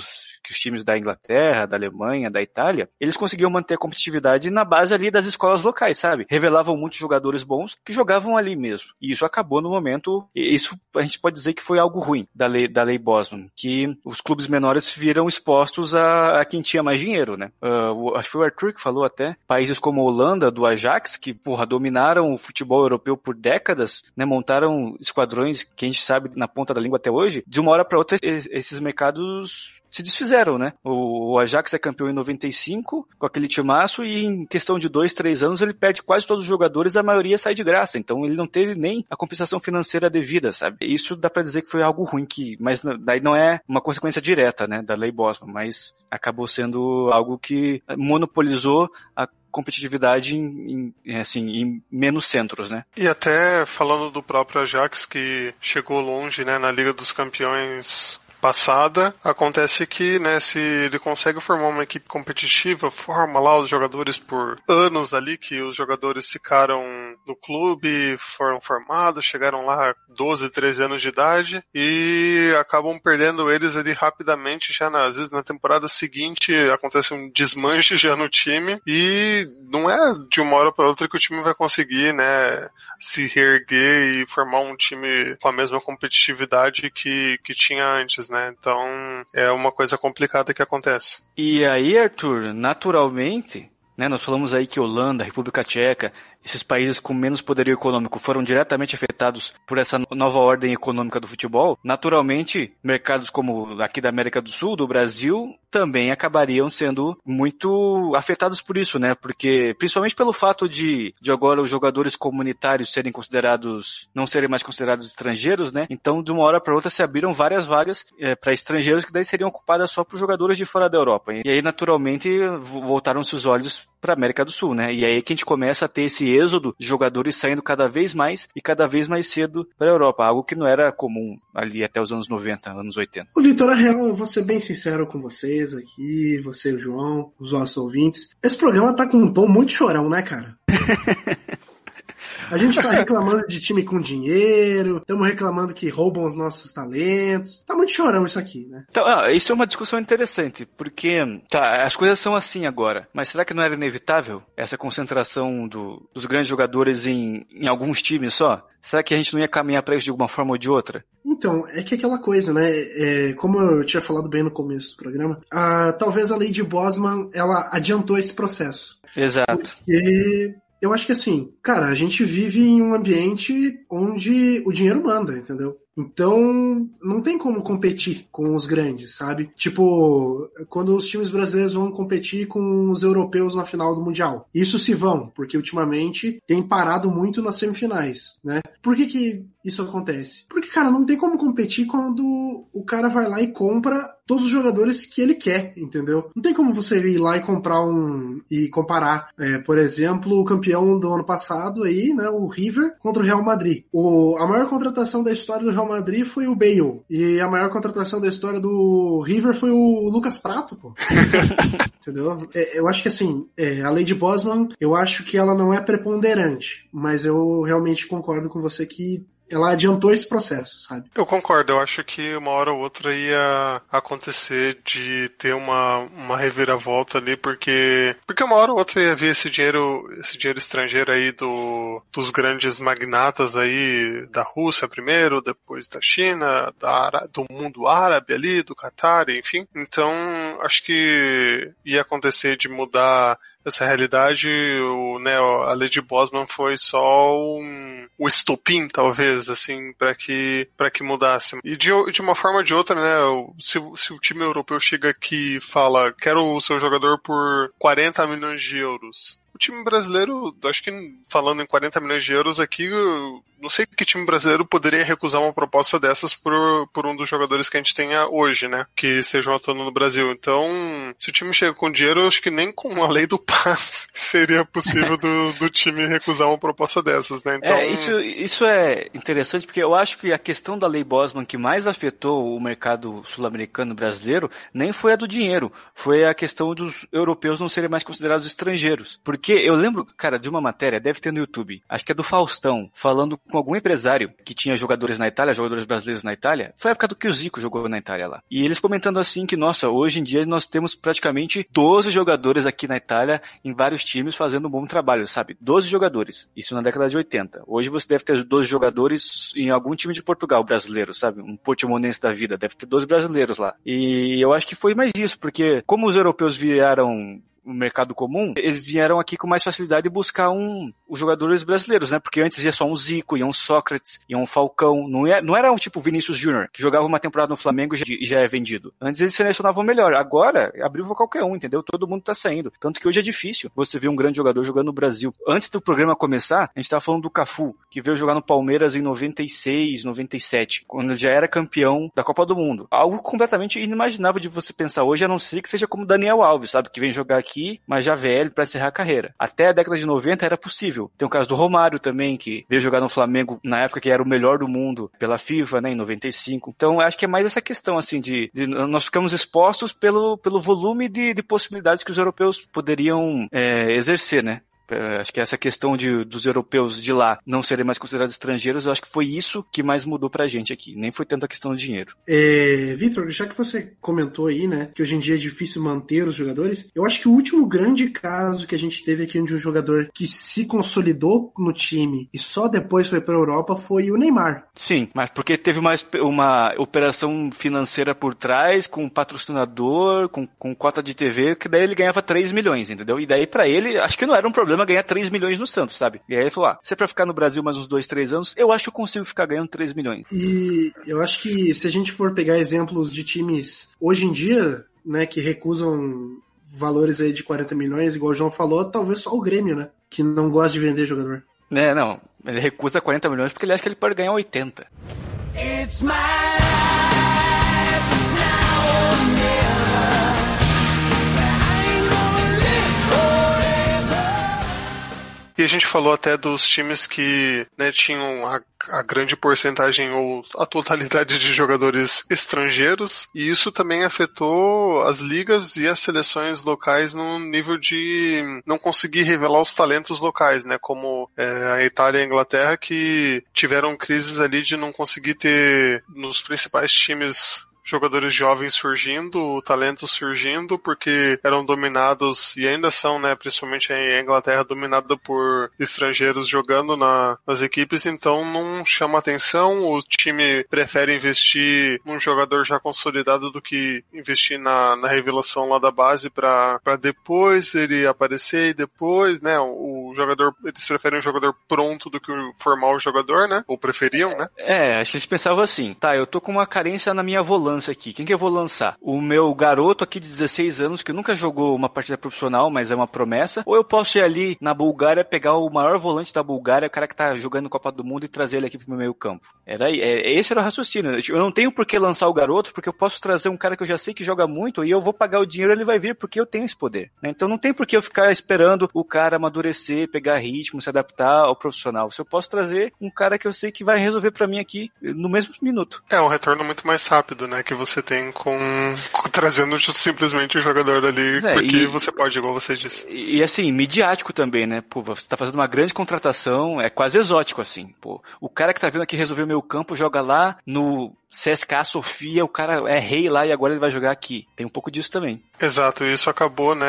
que os times da Inglaterra, da Alemanha, da Itália, eles conseguiam manter a competitividade na base ali das escolas locais, sabe? Revelavam muitos jogadores bons que jogavam ali mesmo. E isso acabou no momento, isso a gente pode dizer que foi algo ruim da lei, da lei Bosman, que os clubes menores viram expostos a, a quem tinha mais dinheiro, né? Uh, acho que foi o Arthur que falou até, países como a Holanda, do Ajax, que, porra, dominaram o futebol europeu por décadas, né? Montaram esquadrões que a gente sabe na ponta da língua até hoje, de uma hora para outra esses mercados se desfizeram, né? O, Ajax é campeão em 95 com aquele timaço e em questão de dois, três anos ele perde quase todos os jogadores, a maioria sai de graça. Então ele não teve nem a compensação financeira devida, sabe? Isso dá para dizer que foi algo ruim, que, mas daí não é uma consequência direta, né, da lei Bosman, mas acabou sendo algo que monopolizou a competitividade em, em, assim, em menos centros, né? E até falando do próprio Ajax que chegou longe, né, na Liga dos Campeões passada. Acontece que, né, se ele consegue formar uma equipe competitiva, forma lá os jogadores por anos ali, que os jogadores ficaram no clube, foram formados, chegaram lá 12, 13 anos de idade e acabam perdendo eles ali rapidamente, já na, às vezes na temporada seguinte acontece um desmanche já no time e não é de uma hora para outra que o time vai conseguir, né, se reerguer e formar um time com a mesma competitividade que, que tinha antes, né? Então é uma coisa complicada que acontece. E aí, Arthur, naturalmente, né, nós falamos aí que Holanda, República Tcheca, esses países com menos poderio econômico foram diretamente afetados por essa nova ordem econômica do futebol, naturalmente, mercados como aqui da América do Sul, do Brasil, também acabariam sendo muito afetados por isso, né? Porque, principalmente pelo fato de, de agora os jogadores comunitários serem considerados, não serem mais considerados estrangeiros, né? Então, de uma hora para outra, se abriram várias vagas é, para estrangeiros que daí seriam ocupadas só por jogadores de fora da Europa. E aí, naturalmente, voltaram-se os olhos para América do Sul, né? E aí que a gente começa a ter esse êxodo de jogadores saindo cada vez mais e cada vez mais cedo para a Europa, algo que não era comum ali até os anos 90, anos 80. O Vitor, a real, eu vou ser bem sincero com vocês aqui, você, o João, os nossos ouvintes. Esse programa tá com um tom muito chorão, né, cara? [LAUGHS] A gente tá reclamando de time com dinheiro, estamos reclamando que roubam os nossos talentos. Tá muito chorão isso aqui, né? Então, ah, isso é uma discussão interessante, porque tá, as coisas são assim agora, mas será que não era inevitável essa concentração do, dos grandes jogadores em, em alguns times só? Será que a gente não ia caminhar para isso de alguma forma ou de outra? Então, é que aquela coisa, né? É, como eu tinha falado bem no começo do programa, a, talvez a lei de Bosman ela adiantou esse processo. Exato. Porque eu acho que assim, cara, a gente vive em um ambiente onde o dinheiro manda, entendeu? Então, não tem como competir com os grandes, sabe? Tipo, quando os times brasileiros vão competir com os europeus na final do Mundial. Isso se vão, porque ultimamente tem parado muito nas semifinais, né? Por que que isso acontece? Porque, cara, não tem como competir quando o cara vai lá e compra todos os jogadores que ele quer, entendeu? Não tem como você ir lá e comprar um e comparar, é, por exemplo, o campeão do ano passado aí, né, o River contra o Real Madrid. O, a maior contratação da história do Real Madrid foi o Bale e a maior contratação da história do River foi o Lucas Prato, pô. [LAUGHS] entendeu? É, eu acho que assim, é, a lei de Bosman, eu acho que ela não é preponderante, mas eu realmente concordo com você que ela adiantou esse processo, sabe? Eu concordo, eu acho que uma hora ou outra ia acontecer de ter uma, uma reviravolta ali, porque porque uma hora ou outra ia ver esse dinheiro, esse dinheiro estrangeiro aí do, dos grandes magnatas aí da Rússia primeiro, depois da China, da, do mundo árabe ali, do Catar, enfim. Então, acho que ia acontecer de mudar essa realidade, o, né, a de Bosman foi só um, o estopim, talvez, assim, para que para que mudasse. E de, de uma forma ou de outra, né, se, se o time europeu chega aqui e fala, quero o seu jogador por 40 milhões de euros, o time brasileiro, acho que falando em 40 milhões de euros aqui, não sei que time brasileiro poderia recusar uma proposta dessas por, por um dos jogadores que a gente tenha hoje, né? Que estejam atuando no Brasil. Então, se o time chega com dinheiro, acho que nem com a lei do passe [LAUGHS] seria possível do, do time recusar uma proposta dessas, né? Então... É, isso, isso é interessante porque eu acho que a questão da lei Bosman que mais afetou o mercado sul-americano brasileiro nem foi a do dinheiro, foi a questão dos europeus não serem mais considerados estrangeiros. Porque porque eu lembro, cara, de uma matéria, deve ter no YouTube, acho que é do Faustão, falando com algum empresário que tinha jogadores na Itália, jogadores brasileiros na Itália. Foi a época do que o Zico jogou na Itália lá. E eles comentando assim que, nossa, hoje em dia nós temos praticamente 12 jogadores aqui na Itália, em vários times, fazendo um bom trabalho, sabe? 12 jogadores. Isso na década de 80. Hoje você deve ter 12 jogadores em algum time de Portugal brasileiro, sabe? Um portimonense da vida. Deve ter 12 brasileiros lá. E eu acho que foi mais isso, porque como os europeus vieram o mercado comum, eles vieram aqui com mais facilidade buscar um, os jogadores brasileiros, né? Porque antes ia só um Zico, ia um Sócrates, ia um Falcão. Não, ia, não era um tipo Vinícius Júnior, que jogava uma temporada no Flamengo e já, já, é vendido. Antes eles selecionavam melhor. Agora, abriu pra qualquer um, entendeu? Todo mundo tá saindo. Tanto que hoje é difícil você ver um grande jogador jogando no Brasil. Antes do programa começar, a gente tava falando do Cafu, que veio jogar no Palmeiras em 96, 97, quando ele já era campeão da Copa do Mundo. Algo completamente inimaginável de você pensar hoje, a não ser que seja como Daniel Alves, sabe? Que vem jogar aqui aqui, mas já velho para encerrar a carreira. Até a década de 90 era possível. Tem o caso do Romário também, que veio jogar no Flamengo na época que era o melhor do mundo pela FIFA, né, em 95. Então acho que é mais essa questão, assim, de, de nós ficamos expostos pelo, pelo volume de, de possibilidades que os europeus poderiam é, exercer, né? É, acho que essa questão de, dos europeus de lá não serem mais considerados estrangeiros, eu acho que foi isso que mais mudou pra gente aqui. Nem foi tanto a questão do dinheiro. É, Vitor, já que você comentou aí, né, que hoje em dia é difícil manter os jogadores, eu acho que o último grande caso que a gente teve aqui de um jogador que se consolidou no time e só depois foi pra Europa foi o Neymar. Sim, mas porque teve uma, uma operação financeira por trás, com patrocinador, com, com cota de TV, que daí ele ganhava 3 milhões, entendeu? E daí para ele, acho que não era um problema problema ganhar 3 milhões no Santos, sabe? E aí ele falou: ah, se é pra ficar no Brasil mais uns 2, 3 anos, eu acho que eu consigo ficar ganhando 3 milhões. E eu acho que se a gente for pegar exemplos de times hoje em dia, né, que recusam valores aí de 40 milhões, igual o João falou, talvez só o Grêmio, né? Que não gosta de vender jogador. É, não. Ele recusa 40 milhões porque ele acha que ele pode ganhar 80. It's my E a gente falou até dos times que né, tinham a, a, grande porcentagem ou a totalidade de jogadores estrangeiros, e isso também afetou as ligas e as seleções locais no nível de não conseguir revelar os talentos locais, né? Como é, a Itália e a Inglaterra que tiveram crises ali de não conseguir ter nos principais times jogadores jovens surgindo, talentos surgindo, porque eram dominados e ainda são, né, principalmente a Inglaterra, dominada por estrangeiros jogando na, nas equipes, então não chama atenção. O time prefere investir num jogador já consolidado do que investir na, na revelação lá da base para depois ele aparecer e depois, né, o jogador, eles preferem um jogador pronto do que formar o jogador, né, ou preferiam, né? É, acho que eles pensavam assim, tá, eu tô com uma carência na minha volância lança aqui? Quem que eu vou lançar? O meu garoto aqui de 16 anos, que nunca jogou uma partida profissional, mas é uma promessa? Ou eu posso ir ali na Bulgária, pegar o maior volante da Bulgária, o cara que tá jogando Copa do Mundo e trazer ele aqui pro meu meio campo? Era, é, esse era o raciocínio. Eu não tenho por que lançar o garoto, porque eu posso trazer um cara que eu já sei que joga muito e eu vou pagar o dinheiro ele vai vir porque eu tenho esse poder. Né? Então não tem por que eu ficar esperando o cara amadurecer, pegar ritmo, se adaptar ao profissional. Se eu posso trazer um cara que eu sei que vai resolver para mim aqui no mesmo minuto. É um retorno muito mais rápido, né? Que você tem com, com trazendo simplesmente o jogador ali, é, porque e, você pode, igual você disse. E, e, assim, midiático também, né? Pô, você tá fazendo uma grande contratação, é quase exótico, assim. Pô, o cara que tá vindo aqui resolver o meu campo joga lá no CSKA Sofia, o cara é rei lá e agora ele vai jogar aqui. Tem um pouco disso também. Exato, isso acabou, né,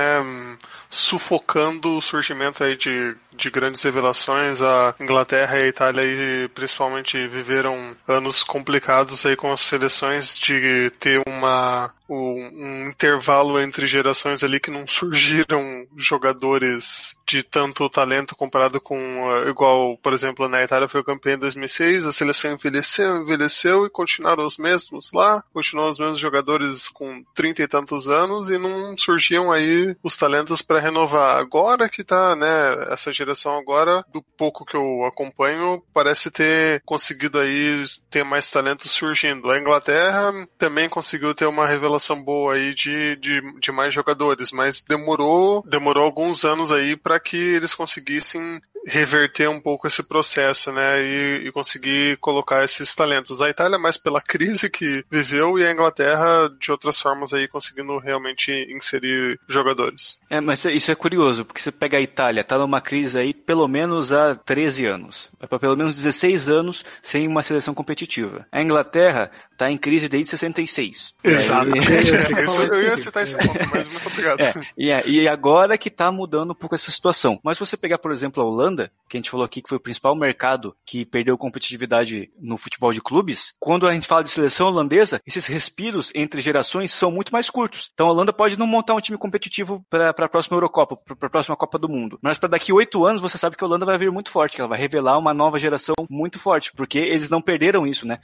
sufocando o surgimento aí de, de grandes revelações. A Inglaterra e a Itália aí, principalmente viveram anos complicados aí com as seleções de ter uma um, intervalo entre gerações ali que não surgiram jogadores de tanto talento comparado com, uh, igual, por exemplo, na Itália foi o campeão em 2006, a seleção envelheceu, envelheceu e continuaram os mesmos lá, continuam os mesmos jogadores com 30 e tantos anos e não surgiam aí os talentos para renovar. Agora que tá, né, essa geração agora, do pouco que eu acompanho, parece ter conseguido aí ter mais talentos surgindo. A Inglaterra também conseguiu ter uma revelação boa aí de, de, de mais jogadores, mas demorou, demorou alguns anos aí para que eles conseguissem reverter um pouco esse processo, né, e, e, conseguir colocar esses talentos. A Itália mais pela [LAUGHS] crise que viveu e a Inglaterra de outras formas aí conseguindo realmente inserir jogadores. É, mas isso é curioso, porque você pega a Itália, tá numa crise aí pelo menos há 13 anos, é para pelo menos 16 anos sem uma seleção competitiva. A Inglaterra tá em crise desde 66. Exato. Aí... Isso, eu ia citar esse ponto, mas muito obrigado. É, e agora que tá mudando um pouco essa situação. Mas se você pegar, por exemplo, a Holanda, que a gente falou aqui que foi o principal mercado que perdeu competitividade no futebol de clubes, quando a gente fala de seleção holandesa, esses respiros entre gerações são muito mais curtos. Então a Holanda pode não montar um time competitivo para a próxima Eurocopa, para a próxima Copa do Mundo. Mas para daqui oito anos você sabe que a Holanda vai vir muito forte, que ela vai revelar uma nova geração muito forte, porque eles não perderam isso, né?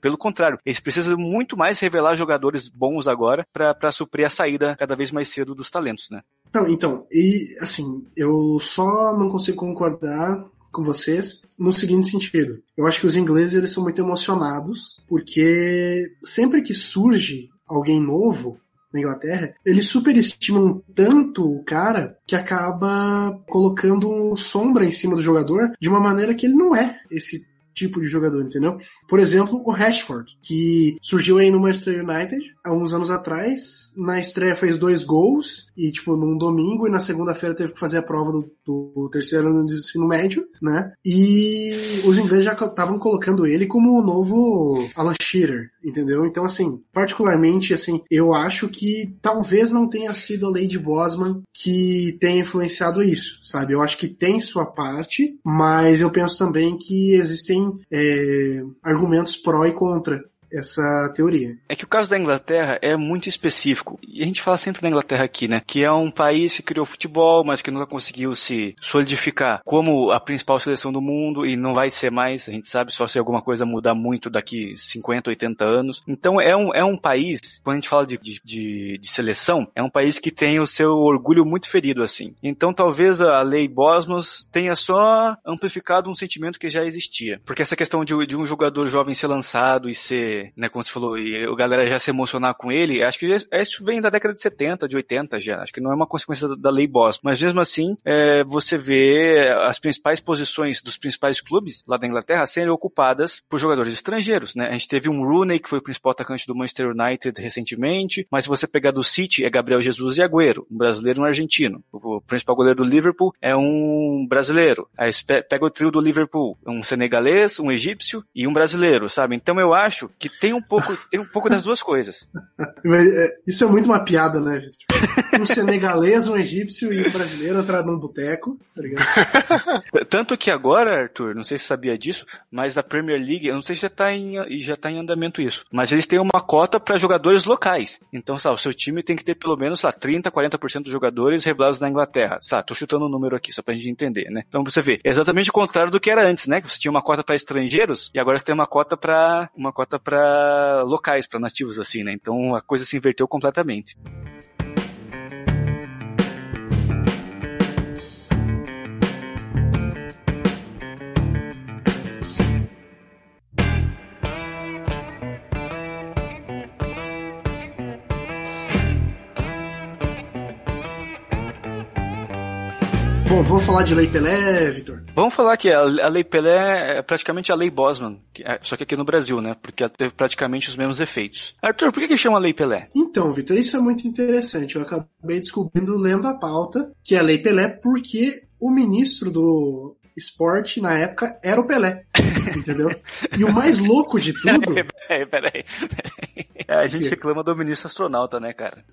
Pelo contrário, eles precisam muito mais revelar jogadores bons agora para suprir a saída cada vez mais cedo dos talentos, né? Não, então, e assim, eu só não consigo concordar com vocês no seguinte sentido. Eu acho que os ingleses eles são muito emocionados porque sempre que surge alguém novo na Inglaterra, eles superestimam tanto o cara que acaba colocando sombra em cima do jogador de uma maneira que ele não é esse tipo de jogador, entendeu? Por exemplo, o Rashford, que surgiu aí no Manchester United há uns anos atrás, na estreia fez dois gols, e tipo, num domingo, e na segunda-feira teve que fazer a prova do, do terceiro ano de ensino médio, né? E os ingleses já estavam colocando ele como o novo Alan Shearer, entendeu? Então, assim, particularmente, assim, eu acho que talvez não tenha sido a Lady Bosman que tenha influenciado isso, sabe? Eu acho que tem sua parte, mas eu penso também que existem é, argumentos pró e contra essa teoria. É que o caso da Inglaterra é muito específico. E a gente fala sempre da Inglaterra aqui, né? Que é um país que criou futebol, mas que nunca conseguiu se solidificar como a principal seleção do mundo e não vai ser mais. A gente sabe só se alguma coisa mudar muito daqui 50, 80 anos. Então é um, é um país, quando a gente fala de, de, de, seleção, é um país que tem o seu orgulho muito ferido, assim. Então talvez a lei Bosmos tenha só amplificado um sentimento que já existia. Porque essa questão de, de um jogador jovem ser lançado e ser né, como você falou, e o galera já se emocionar com ele, acho que isso vem da década de 70, de 80 já, acho que não é uma consequência da, lei Boss, mas mesmo assim, é, você vê as principais posições dos principais clubes lá da Inglaterra serem ocupadas por jogadores estrangeiros, né, a gente teve um Rooney, que foi o principal atacante do Manchester United recentemente, mas se você pegar do City, é Gabriel Jesus e Agüero, um brasileiro e um argentino, o principal goleiro do Liverpool é um brasileiro, aí pega o trio do Liverpool, um senegalês, um egípcio e um brasileiro, sabe, então eu acho que tem um pouco, tem um pouco das duas coisas. É, isso é muito uma piada, né? Tipo, um senegalês, um egípcio e um brasileiro entrar num boteco, tá ligado? [LAUGHS] Tanto que agora, Arthur, não sei se você sabia disso, mas a Premier League, eu não sei se já tá em, já tá em andamento isso, mas eles têm uma cota para jogadores locais. Então, sabe, o seu time tem que ter pelo menos, sabe, 30, 40% dos jogadores revelados na Inglaterra. Sabe, tô chutando um número aqui, só pra gente entender, né? Então você vê, é exatamente o contrário do que era antes, né? Que você tinha uma cota para estrangeiros e agora você tem uma cota para uma cota para locais, para nativos assim, né? Então a coisa se inverteu completamente. Vamos falar de Lei Pelé, Vitor? Vamos falar que a, a Lei Pelé é praticamente a Lei Bosman, é, só que aqui no Brasil, né? Porque ela teve praticamente os mesmos efeitos. Arthur, por que, que chama Lei Pelé? Então, Vitor, isso é muito interessante. Eu acabei descobrindo lendo a pauta que é a Lei Pelé porque o ministro do esporte na época era o Pelé. [LAUGHS] Entendeu? E o mais louco de tudo. [LAUGHS] Peraí, peraí, peraí. A gente reclama do ministro astronauta, né, cara? [LAUGHS]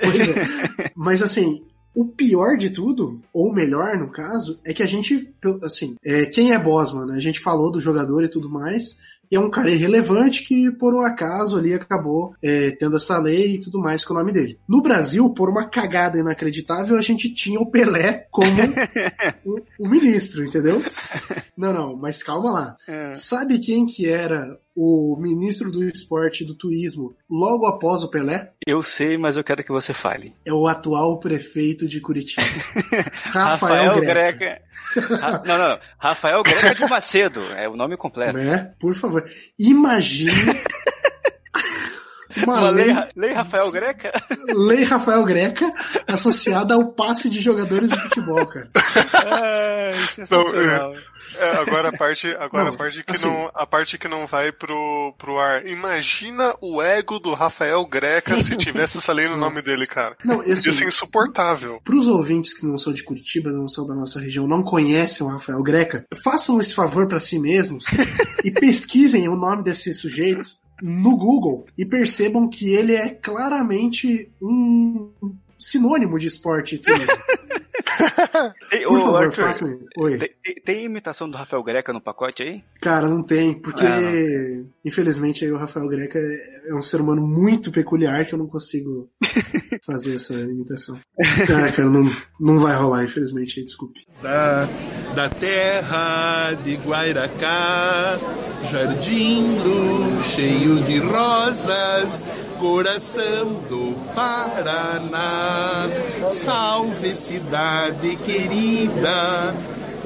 pois é. Mas assim, O pior de tudo, ou melhor no caso, é que a gente, assim, é, quem é Bosman, né? A gente falou do jogador e tudo mais, e é um cara irrelevante que, por um acaso, ali acabou é, tendo essa lei e tudo mais com o nome dele. No Brasil, por uma cagada inacreditável, a gente tinha o Pelé como [LAUGHS] o, o ministro, entendeu? Não, não, mas calma lá. É. Sabe quem que era o ministro do esporte e do turismo logo após o Pelé? Eu sei, mas eu quero que você fale. É o atual prefeito de Curitiba. [LAUGHS] Rafael, Greca. Ra- não, não. Rafael Greca de Macedo. É o nome completo. Né? Por favor. Imagine [LAUGHS] uma Uma lei, lei, lei Rafael Greca? [LAUGHS] lei Rafael Greca associada ao passe de jogadores de futebol, cara. Ai, sensacional. É, agora a parte, agora Não, a parte que assim- não, a parte que não vai pro, pro ar. Imagina o ego do Rafael Greca se tivesse essa lei no nome dele, cara. Não, assim, Ia ser insuportável. Para os ouvintes que não são de Curitiba, não são da nossa região, não conhecem o Rafael Greca, façam esse favor para si mesmos [LAUGHS] e pesquisem o nome desse sujeito no Google e percebam que ele é claramente um sinônimo de esporte. [LAUGHS] Tem, Por favor, Arthur, isso. Oi. tem, tem- imitação do Rafael Greca no pacote aí? Cara, não tem, porque Ah, infelizmente aí o Rafael Greca é um ser humano muito peculiar que eu não consigo [LAUGHS] fazer essa imitação. Ah, cara, não, não vai rolar, infelizmente, desculpe. da terra de Guairacá, jardim cheio de rosas, coração do Paraná. Salve cidade querida,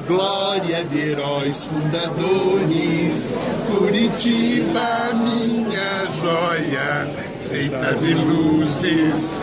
glória de heróis fundadores, Curitiba, minha joia, feita de luzes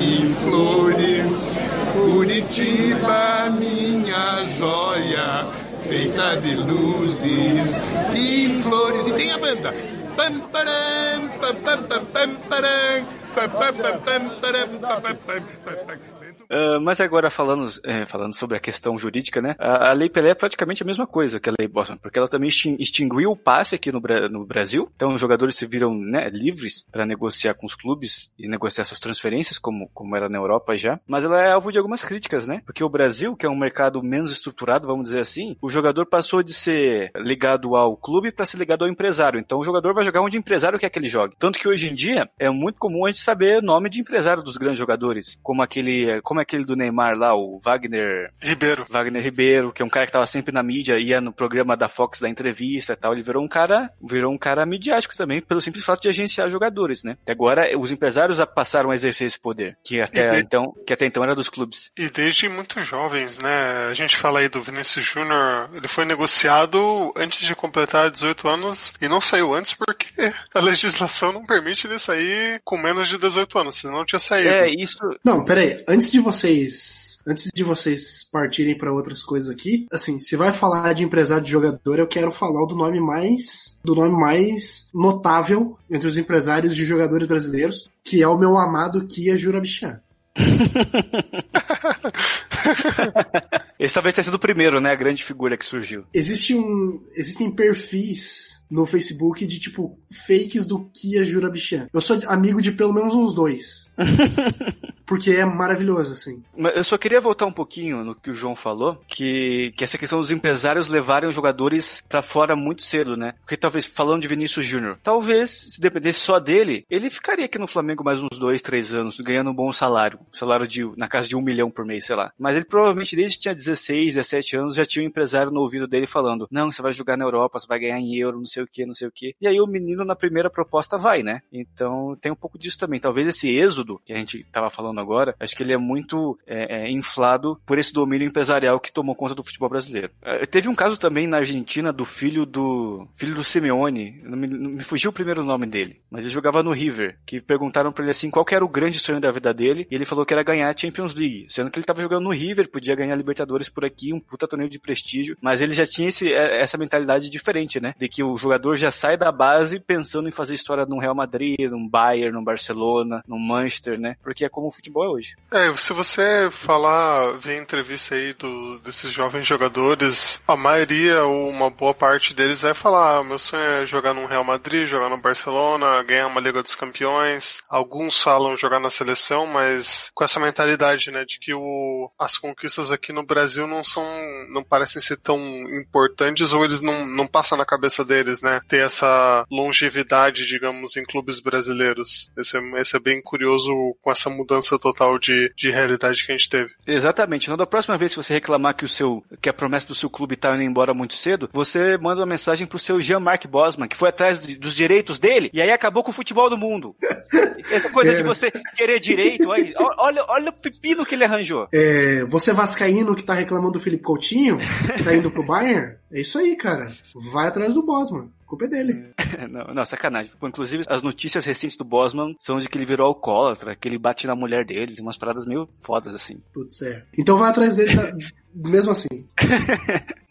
e flores. Curitiba, minha joia, feita de luzes e flores. E tem a banda. Pam, param, pam, pam, pam, pam, param, pam, pam, pam, pam, pam, pam, pam, pam. Ah, mas agora falando, é, falando sobre a questão jurídica, né? A, a Lei Pelé é praticamente a mesma coisa que a Lei Bosman, porque ela também extin- extinguiu o passe aqui no, no Brasil. Então os jogadores se viram né, livres para negociar com os clubes e negociar suas transferências, como, como era na Europa já. Mas ela é alvo de algumas críticas, né? Porque o Brasil, que é um mercado menos estruturado, vamos dizer assim, o jogador passou de ser ligado ao clube para ser ligado ao empresário. Então o jogador vai jogar onde o empresário quer que ele jogue. Tanto que hoje em dia é muito comum a gente saber o nome de empresário dos grandes jogadores, como aquele, como é aquele do Neymar lá, o Wagner, Ribeiro. Wagner Ribeiro, que é um cara que tava sempre na mídia, ia no programa da Fox da entrevista e tal, ele virou um cara, virou um cara midiático também, pelo simples fato de agenciar jogadores, né? E agora os empresários passaram a exercer esse poder, que até de- então, que até então era dos clubes. E desde muito jovens, né? A gente fala aí do Vinícius Júnior, ele foi negociado antes de completar 18 anos e não saiu antes porque a legislação não permite ele sair com menos de 18 anos, senão não tinha saído. É, isso, Não, peraí. Antes de vocês. Antes de vocês partirem para outras coisas aqui, assim, se vai falar de empresário de jogador, eu quero falar do nome mais do nome mais notável entre os empresários de jogadores brasileiros, que é o meu amado Kia Jurabichá. [LAUGHS] esse talvez tenha sido o primeiro, né? A grande figura que surgiu. Existe um, existem perfis no Facebook de tipo fakes do Kia Jurabichá. Eu sou amigo de pelo menos uns dois. [LAUGHS] Porque é maravilhoso, assim. Mas eu só queria voltar um pouquinho no que o João falou, que, que essa questão dos empresários levarem os jogadores pra fora muito cedo, né? Porque talvez, falando de Vinícius Júnior, talvez, se dependesse só dele, ele ficaria aqui no Flamengo mais uns dois, três anos, ganhando um bom salário. Salário de, na casa de um milhão por mês, sei lá. Mas ele provavelmente, desde que tinha 16, 17 anos, já tinha um empresário no ouvido dele falando, não, você vai jogar na Europa, você vai ganhar em euro, não sei o que, não sei o que. E aí o menino na primeira proposta vai, né? Então tem um pouco disso também. Talvez esse êxodo que a gente tava falando agora, acho que ele é muito é, é, inflado por esse domínio empresarial que tomou conta do futebol brasileiro. É, teve um caso também na Argentina do filho do filho do Simeone, não me, não me fugiu o primeiro nome dele, mas ele jogava no River, que perguntaram pra ele assim qual era o grande sonho da vida dele, e ele falou que era ganhar a Champions League, sendo que ele tava jogando no River, podia ganhar Libertadores por aqui, um puta torneio de prestígio, mas ele já tinha esse, é, essa mentalidade diferente, né? De que o jogador já sai da base pensando em fazer história num Real Madrid, num Bayern, num Barcelona, num Manchester, né? Porque é como o futebol é hoje. É, se você falar, ver entrevista aí do, desses jovens jogadores, a maioria ou uma boa parte deles vai falar: ah, meu sonho é jogar no Real Madrid, jogar no Barcelona, ganhar uma Liga dos Campeões. Alguns falam jogar na seleção, mas com essa mentalidade, né, de que o, as conquistas aqui no Brasil não são, não parecem ser tão importantes ou eles não, não passam na cabeça deles, né, ter essa longevidade, digamos, em clubes brasileiros. Esse é, esse é bem curioso com essa mudança total de, de realidade que a gente teve. Exatamente. Então, da próxima vez que você reclamar que o seu, que a promessa do seu clube tá indo embora muito cedo, você manda uma mensagem pro seu Jean-Marc Bosman, que foi atrás de, dos direitos dele, e aí acabou com o futebol do mundo. [LAUGHS] Essa coisa de você querer direito, aí, olha, olha o pepino que ele arranjou. É, você vascaíno que tá reclamando do Felipe Coutinho, que [LAUGHS] tá indo pro Bayern, é isso aí, cara. Vai atrás do Bosman. A culpa é dele. não, não, sacanagem. Inclusive, as notícias recentes do Bosman são de que ele virou alcoólatra, que ele bate na mulher dele, tem umas paradas meio fodas assim. Putz, é. Então vai atrás dele tá... [LAUGHS] mesmo assim. [LAUGHS]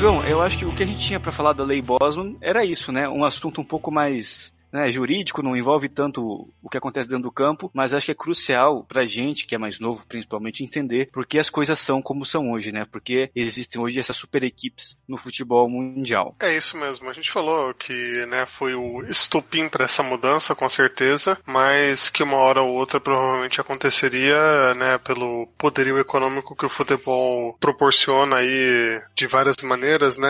João, eu acho que o que a gente tinha para falar da Lei Bosman era isso, né? Um assunto um pouco mais né, jurídico, não envolve tanto o que acontece dentro do campo, mas acho que é crucial pra gente, que é mais novo principalmente, entender por que as coisas são como são hoje, né? Porque existem hoje essas super equipes no futebol mundial. É isso mesmo. A gente falou que né, foi o estopim para essa mudança, com certeza, mas que uma hora ou outra provavelmente aconteceria, né, pelo poderio econômico que o futebol proporciona aí de várias maneiras, né,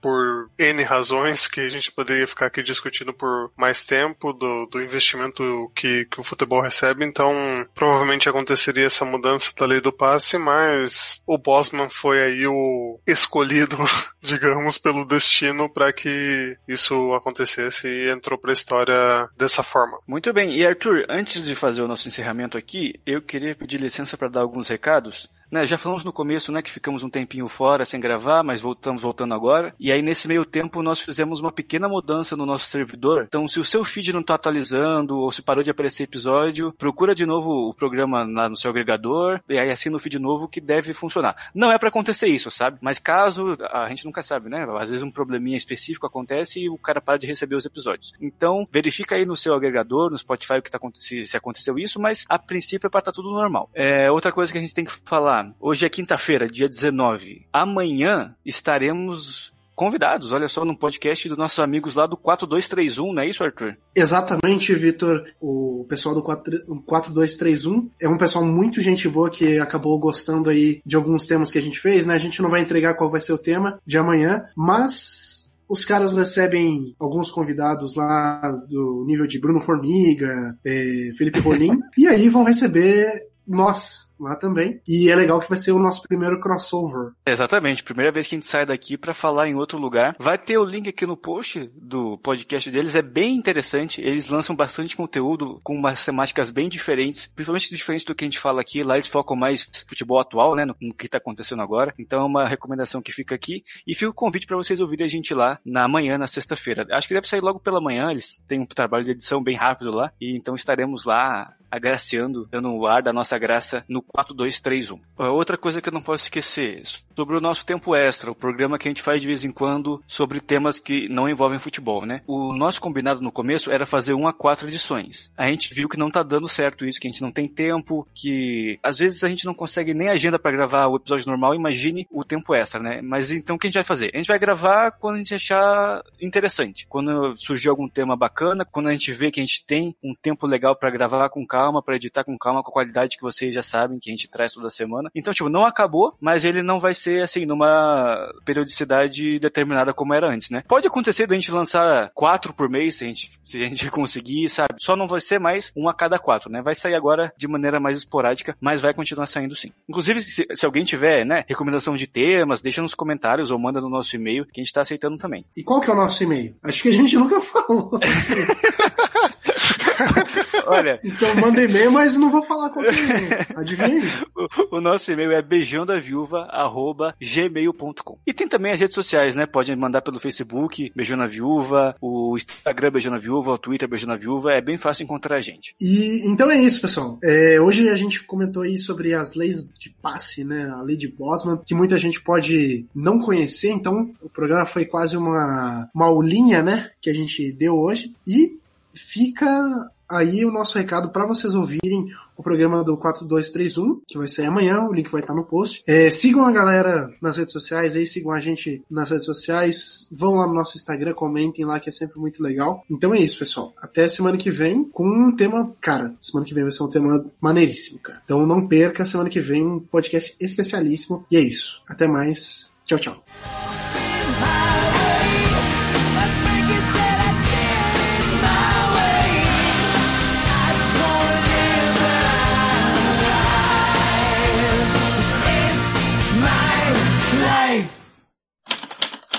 por N razões que a gente poderia ficar aqui discutindo por mais tempo do, do investimento que, que o futebol recebe, então provavelmente aconteceria essa mudança da lei do passe, mas o Bosman foi aí o escolhido, [LAUGHS] digamos, pelo destino para que isso acontecesse e entrou para a história dessa forma. Muito bem, e Arthur, antes de fazer o nosso encerramento aqui, eu queria pedir licença para dar alguns recados. Né, já falamos no começo, né, que ficamos um tempinho fora sem gravar, mas voltamos voltando agora. E aí nesse meio tempo nós fizemos uma pequena mudança no nosso servidor. Então, se o seu feed não está atualizando ou se parou de aparecer episódio, procura de novo o programa no seu agregador e aí assina o feed novo que deve funcionar. Não é para acontecer isso, sabe? Mas caso a gente nunca sabe, né? Às vezes um probleminha específico acontece e o cara para de receber os episódios. Então, verifica aí no seu agregador, no Spotify o que tá se, se aconteceu isso, mas a princípio é para estar tá tudo normal. É, outra coisa que a gente tem que falar Hoje é quinta-feira, dia 19. Amanhã estaremos convidados, olha só, no podcast dos nossos amigos lá do 4231, não é isso, Arthur? Exatamente, Vitor. O pessoal do 4231 é um pessoal muito gente boa que acabou gostando aí de alguns temas que a gente fez, né? A gente não vai entregar qual vai ser o tema de amanhã, mas os caras recebem alguns convidados lá do nível de Bruno Formiga, eh, Felipe Rolim, [LAUGHS] e aí vão receber nós lá também. E é legal que vai ser o nosso primeiro crossover. Exatamente, primeira vez que a gente sai daqui para falar em outro lugar. Vai ter o link aqui no post do podcast deles, é bem interessante. Eles lançam bastante conteúdo com umas temáticas bem diferentes, principalmente diferentes do que a gente fala aqui. Lá eles focam mais futebol atual, né, no, no que tá acontecendo agora. Então é uma recomendação que fica aqui. E fica o convite para vocês ouvirem a gente lá na manhã, na sexta-feira. Acho que deve sair logo pela manhã, eles têm um trabalho de edição bem rápido lá. E então estaremos lá agraciando, dando o ar da nossa graça no 4231. Outra coisa que eu não posso esquecer, sobre o nosso tempo extra, o programa que a gente faz de vez em quando sobre temas que não envolvem futebol, né? O nosso combinado no começo era fazer uma a quatro edições. A gente viu que não tá dando certo isso, que a gente não tem tempo, que às vezes a gente não consegue nem agenda para gravar o episódio normal, imagine o tempo extra, né? Mas então o que a gente vai fazer? A gente vai gravar quando a gente achar interessante, quando surgir algum tema bacana, quando a gente vê que a gente tem um tempo legal para gravar com calma calma, para editar com calma, com a qualidade que vocês já sabem que a gente traz toda semana. Então, tipo, não acabou, mas ele não vai ser assim numa periodicidade determinada como era antes, né? Pode acontecer da gente lançar quatro por mês, se a gente, se a gente [LAUGHS] conseguir, sabe? Só não vai ser mais um a cada quatro, né? Vai sair agora de maneira mais esporádica, mas vai continuar saindo sim. Inclusive, se, se alguém tiver, né, recomendação de temas, deixa nos comentários ou manda no nosso e-mail, que a gente tá aceitando também. E qual que é o nosso e-mail? Acho que a gente nunca [LAUGHS] falou. [LAUGHS] [LAUGHS] Olha. Então manda e-mail, mas não vou falar qual que é. Adivinha. [LAUGHS] O, o nosso e-mail é beijãodaviúva.gmail.com. E tem também as redes sociais, né? Pode mandar pelo Facebook, Beijão na Viúva, o Instagram Beijão na Viúva, o Twitter Beijão na Viúva. É bem fácil encontrar a gente. E então é isso, pessoal. É, hoje a gente comentou aí sobre as leis de passe, né? A lei de Bosman, que muita gente pode não conhecer. Então, o programa foi quase uma, uma aulinha, né? Que a gente deu hoje. E fica aí o nosso recado para vocês ouvirem o programa do 4231, que vai sair amanhã, o link vai estar no post. É, sigam a galera nas redes sociais aí, sigam a gente nas redes sociais, vão lá no nosso Instagram, comentem lá que é sempre muito legal. Então é isso, pessoal. Até semana que vem com um tema, cara, semana que vem vai ser um tema maneiríssimo, cara. Então não perca, semana que vem um podcast especialíssimo. E é isso. Até mais. Tchau, tchau.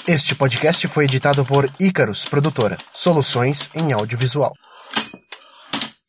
Este podcast foi editado por Icarus Produtora, soluções em audiovisual.